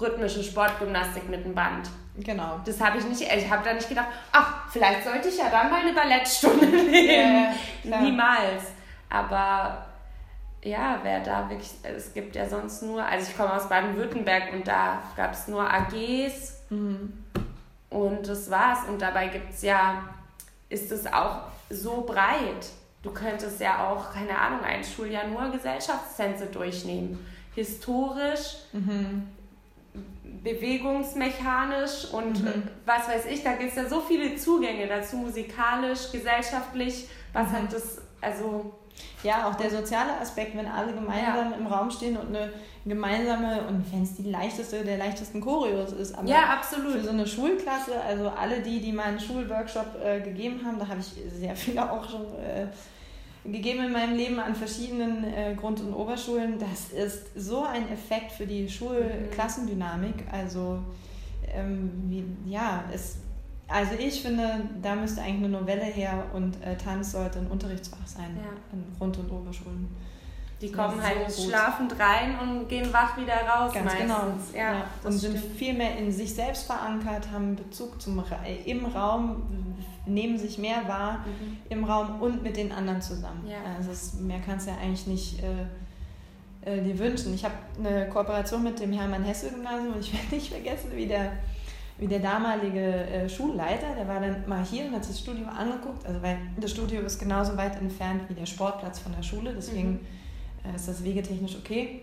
rhythmische Sportgymnastik mit dem Band. Genau. Das habe ich nicht, ich habe da nicht gedacht, ach, vielleicht sollte ich ja dann mal eine Ballettstunde nehmen. Ja. Niemals. Aber ja, wer da wirklich, es gibt ja sonst nur, also ich komme aus Baden-Württemberg und da gab es nur AGs und das war's. Und dabei gibt es ja, ist es auch so breit. Du könntest ja auch, keine Ahnung, ein Schuljahr nur Gesellschaftstänze durchnehmen. Historisch, bewegungsmechanisch und äh, was weiß ich, da gibt es ja so viele Zugänge dazu, musikalisch, gesellschaftlich, was halt das, also Ja, auch der soziale Aspekt, wenn alle gemeinsam Ja. im Raum stehen und eine gemeinsame, und wenn es die leichteste der leichtesten Choreos ist, aber Ja, für absolut. so eine Schulklasse, also alle die, die meinen Schulworkshop äh, gegeben haben, da habe ich sehr viele auch schon äh, gegeben in meinem Leben an verschiedenen äh, Grund- und Oberschulen. Das ist so ein Effekt für die Schulklassendynamik. Also ähm, wie, ja, es, also ich finde, da müsste eigentlich eine Novelle her und äh, Tanz sollte ein Unterrichtsfach sein Ja. an Grund- und Oberschulen. Die kommen so halt gut. schlafend rein und gehen wach wieder raus Ganz meistens. genau. Ja, Ja, das und sind stimmt. viel mehr in sich selbst verankert, haben Bezug zum äh, im Raum, nehmen sich mehr wahr Mhm. im Raum und mit den anderen zusammen. Ja. Also es, mehr kannst du ja eigentlich nicht äh, äh, dir wünschen. Ich habe eine Kooperation mit dem Hermann-Hesse-Gymnasium und ich werde nicht vergessen, wie der, wie der damalige äh, Schulleiter, der war dann mal hier und hat sich das Studio angeguckt, also weil das Studio ist genauso weit entfernt wie der Sportplatz von der Schule, deswegen Mhm. äh, ist das wegetechnisch okay.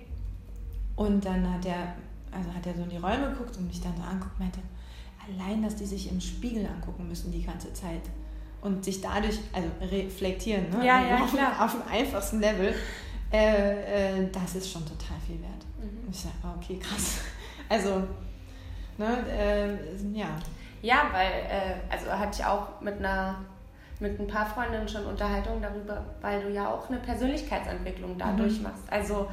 Und dann hat er, also hat er so in die Räume geguckt und mich dann so anguckt, meinte, allein, dass die sich im Spiegel angucken müssen die ganze Zeit und sich dadurch, also reflektieren, ne? Ja, ja, auf, klar. auf dem einfachsten Level, äh, äh, das ist schon total viel wert. Mhm. Ich sage, okay, krass. Also, ne, äh, ja. Ja, weil, äh, also hatte ich auch mit einer mit ein paar Freundinnen schon Unterhaltungen darüber, weil du ja auch eine Persönlichkeitsentwicklung dadurch Mhm. machst. Also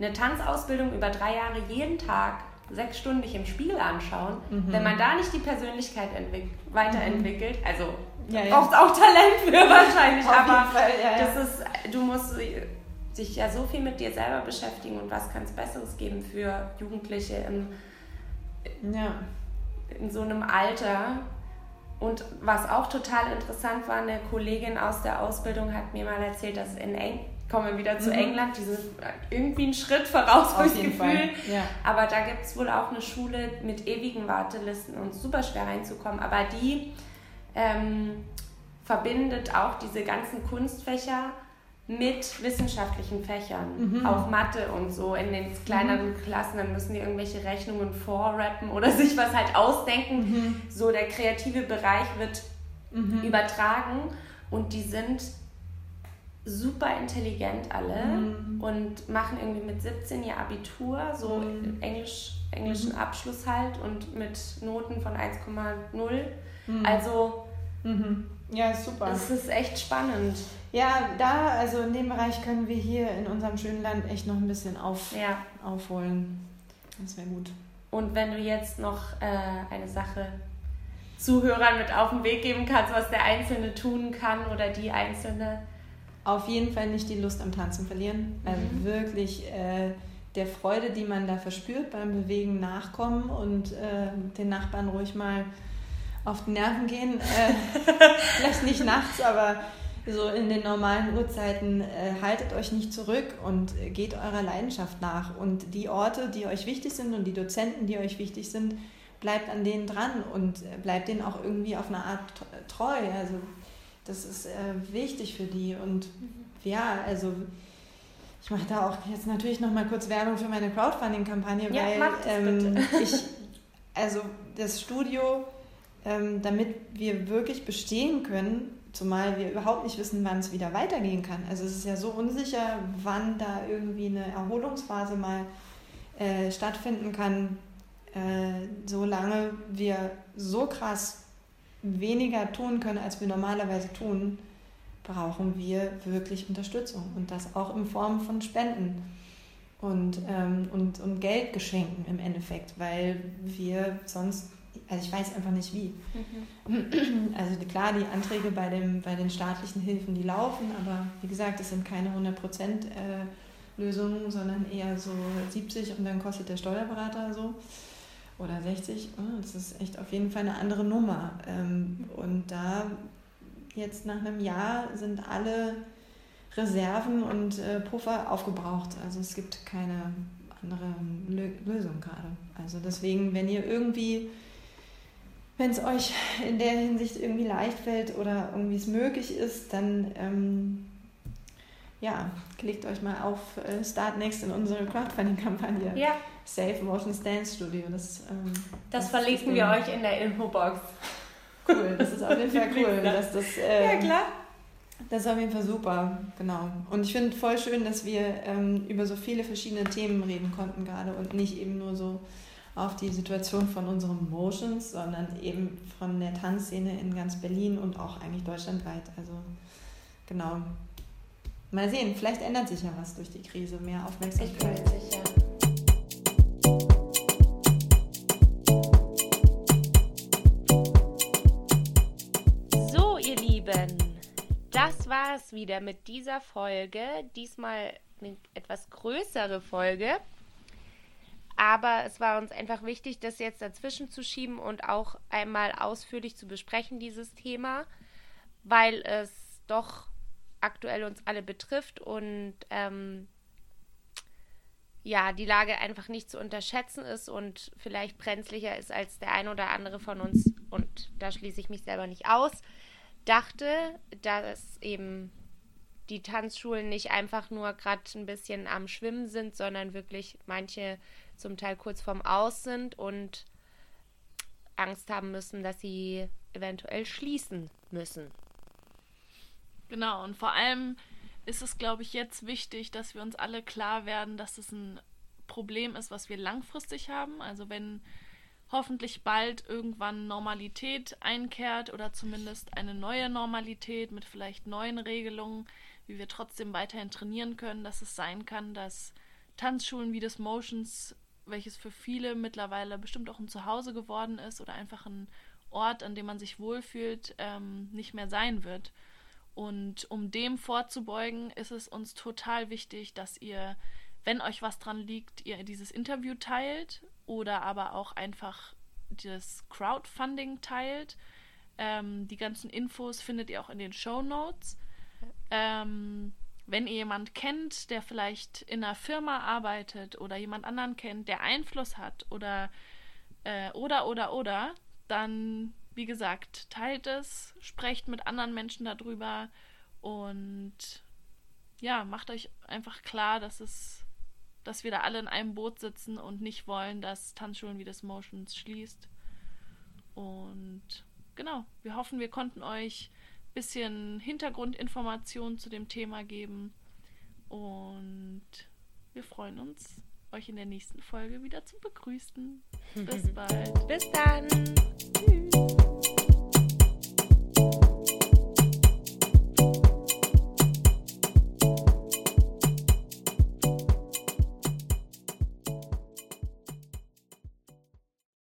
eine Tanzausbildung über drei Jahre jeden Tag sechs Stunden dich im Spiegel anschauen, Mhm. wenn man da nicht die Persönlichkeit entwick weiterentwickelt, also Ja, ja. braucht es auch Talent für wahrscheinlich, aber Fall, ja. das ist, du musst dich ja so viel mit dir selber beschäftigen und was kann es Besseres geben für Jugendliche im, ja. in so einem Alter. Und was auch total interessant war, eine Kollegin aus der Ausbildung hat mir mal erzählt, dass in Eng kommen wir wieder zu Mhm. England, die sind irgendwie einen Schritt voraus, Auf Gefühl. Fall. Ja. Aber da gibt es wohl auch eine Schule mit ewigen Wartelisten und super schwer reinzukommen. Aber die ähm, verbindet auch diese ganzen Kunstfächer mit wissenschaftlichen Fächern. Mhm. Auch Mathe und so in den kleineren Klassen. Dann müssen die irgendwelche Rechnungen vorrappen oder sich was halt ausdenken. Mhm. So der kreative Bereich wird Mhm. übertragen und die sind super intelligent alle Mhm. und machen irgendwie mit 17 ihr Abitur, so Mhm. Englisch, englischen Abschluss halt und mit Noten von 1,0. Mhm. Also Mhm. Ja, super. es ist echt spannend. Ja, da, also in dem Bereich können wir hier in unserem schönen Land echt noch ein bisschen auf, Ja. aufholen. Das wäre gut. Und wenn du jetzt noch äh, eine Sache Zuhörern mit auf den Weg geben kannst, was der Einzelne tun kann oder die Einzelne. Auf jeden Fall nicht die Lust am Tanzen verlieren. Also Mhm. wirklich äh, der Freude, die man da verspürt beim Bewegen, nachkommen und äh, den Nachbarn ruhig mal auf die Nerven gehen. Äh, vielleicht nicht nachts, aber so in den normalen Uhrzeiten äh, haltet euch nicht zurück und äh, geht eurer Leidenschaft nach. Und die Orte, die euch wichtig sind und die Dozenten, die euch wichtig sind, bleibt an denen dran und äh, bleibt denen auch irgendwie auf eine Art treu. Also das ist äh, wichtig für die. Und ja, also ich mache da auch jetzt natürlich noch mal kurz Werbung für meine Crowdfunding-Kampagne, Ja, weil ähm, ich, also das Studio, ähm, damit wir wirklich bestehen können, zumal wir überhaupt nicht wissen, wann es wieder weitergehen kann. Also es ist ja so unsicher, wann da irgendwie eine Erholungsphase mal äh, stattfinden kann, äh, solange wir so krass weniger tun können, als wir normalerweise tun, brauchen wir wirklich Unterstützung und das auch in Form von Spenden und, ähm, und, und Geldgeschenken im Endeffekt, weil wir sonst, also ich weiß einfach nicht wie. Also die- klar, die Anträge bei, dem, bei den staatlichen Hilfen, die laufen, aber wie gesagt, es sind keine 100% äh, Lösungen, sondern eher so 70 und dann kostet der Steuerberater so oder 60. Oh, Das ist echt auf jeden Fall eine andere Nummer. Ähm, Und da jetzt nach einem Jahr sind alle Reserven und äh, Puffer aufgebraucht. Also es gibt keine andere Lö Lösung gerade. Also deswegen, wenn ihr irgendwie, wenn es euch in der Hinsicht irgendwie leicht fällt oder irgendwie es möglich ist, dann ähm, ja, klickt euch mal auf äh, Start Next in unsere Crowdfunding-Kampagne. Ja, Safe Motion Stance Studio. Das, ähm, das ist verlinken wir euch in der Infobox. Cool, das ist auf jeden Fall cool, dass das, ähm, Ja, klar. Das ist auf jeden Fall super, genau. Und ich finde voll schön, dass wir ähm, über so viele verschiedene Themen reden konnten gerade und nicht eben nur so auf die Situation von unseren Motions, sondern eben von der Tanzszene in ganz Berlin und auch eigentlich deutschlandweit. Also genau. Mal sehen, vielleicht ändert sich ja was durch die Krise, mehr Aufmerksamkeit. Ich bin sicher. So, ihr Lieben, das war es wieder mit dieser Folge. Diesmal eine etwas größere Folge. Aber es war uns einfach wichtig, das jetzt dazwischen zu schieben und auch einmal ausführlich zu besprechen, dieses Thema, weil es doch aktuell uns alle betrifft und ähm, ja, die Lage einfach nicht zu unterschätzen ist und vielleicht brenzlicher ist, als der ein oder andere von uns, und da schließe ich mich selber nicht aus, dachte, dass eben die Tanzschulen nicht einfach nur gerade ein bisschen am Schwimmen sind, sondern wirklich manche zum Teil kurz vorm Aus sind und Angst haben müssen, dass sie eventuell schließen müssen. Genau, und vor allem ist es, glaube ich, jetzt wichtig, dass wir uns alle klar werden, dass es ein Problem ist, was wir langfristig haben. Also wenn hoffentlich bald irgendwann Normalität einkehrt oder zumindest eine neue Normalität mit vielleicht neuen Regelungen, wie wir trotzdem weiterhin trainieren können, dass es sein kann, dass Tanzschulen wie des Motions welches für viele mittlerweile bestimmt auch ein Zuhause geworden ist oder einfach ein Ort, an dem man sich wohlfühlt, ähm, nicht mehr sein wird. Und um dem vorzubeugen, ist es uns total wichtig, dass ihr, wenn euch was dran liegt, ihr dieses Interview teilt oder aber auch einfach das Crowdfunding teilt. Ähm, die ganzen Infos findet ihr auch in den Show Notes. Ähm, wenn ihr jemand kennt, der vielleicht in einer Firma arbeitet oder jemand anderen kennt, der Einfluss hat oder äh, oder oder oder, dann wie gesagt, teilt es, sprecht mit anderen Menschen darüber und ja, macht euch einfach klar, dass es dass wir da alle in einem Boot sitzen und nicht wollen, dass Tanzschulen wie das Motions schließt. Und genau, wir hoffen, wir konnten euch bisschen Hintergrundinformationen zu dem Thema geben. Und wir freuen uns, euch in der nächsten Folge wieder zu begrüßen. Bis bald. Bis dann. Tschüss.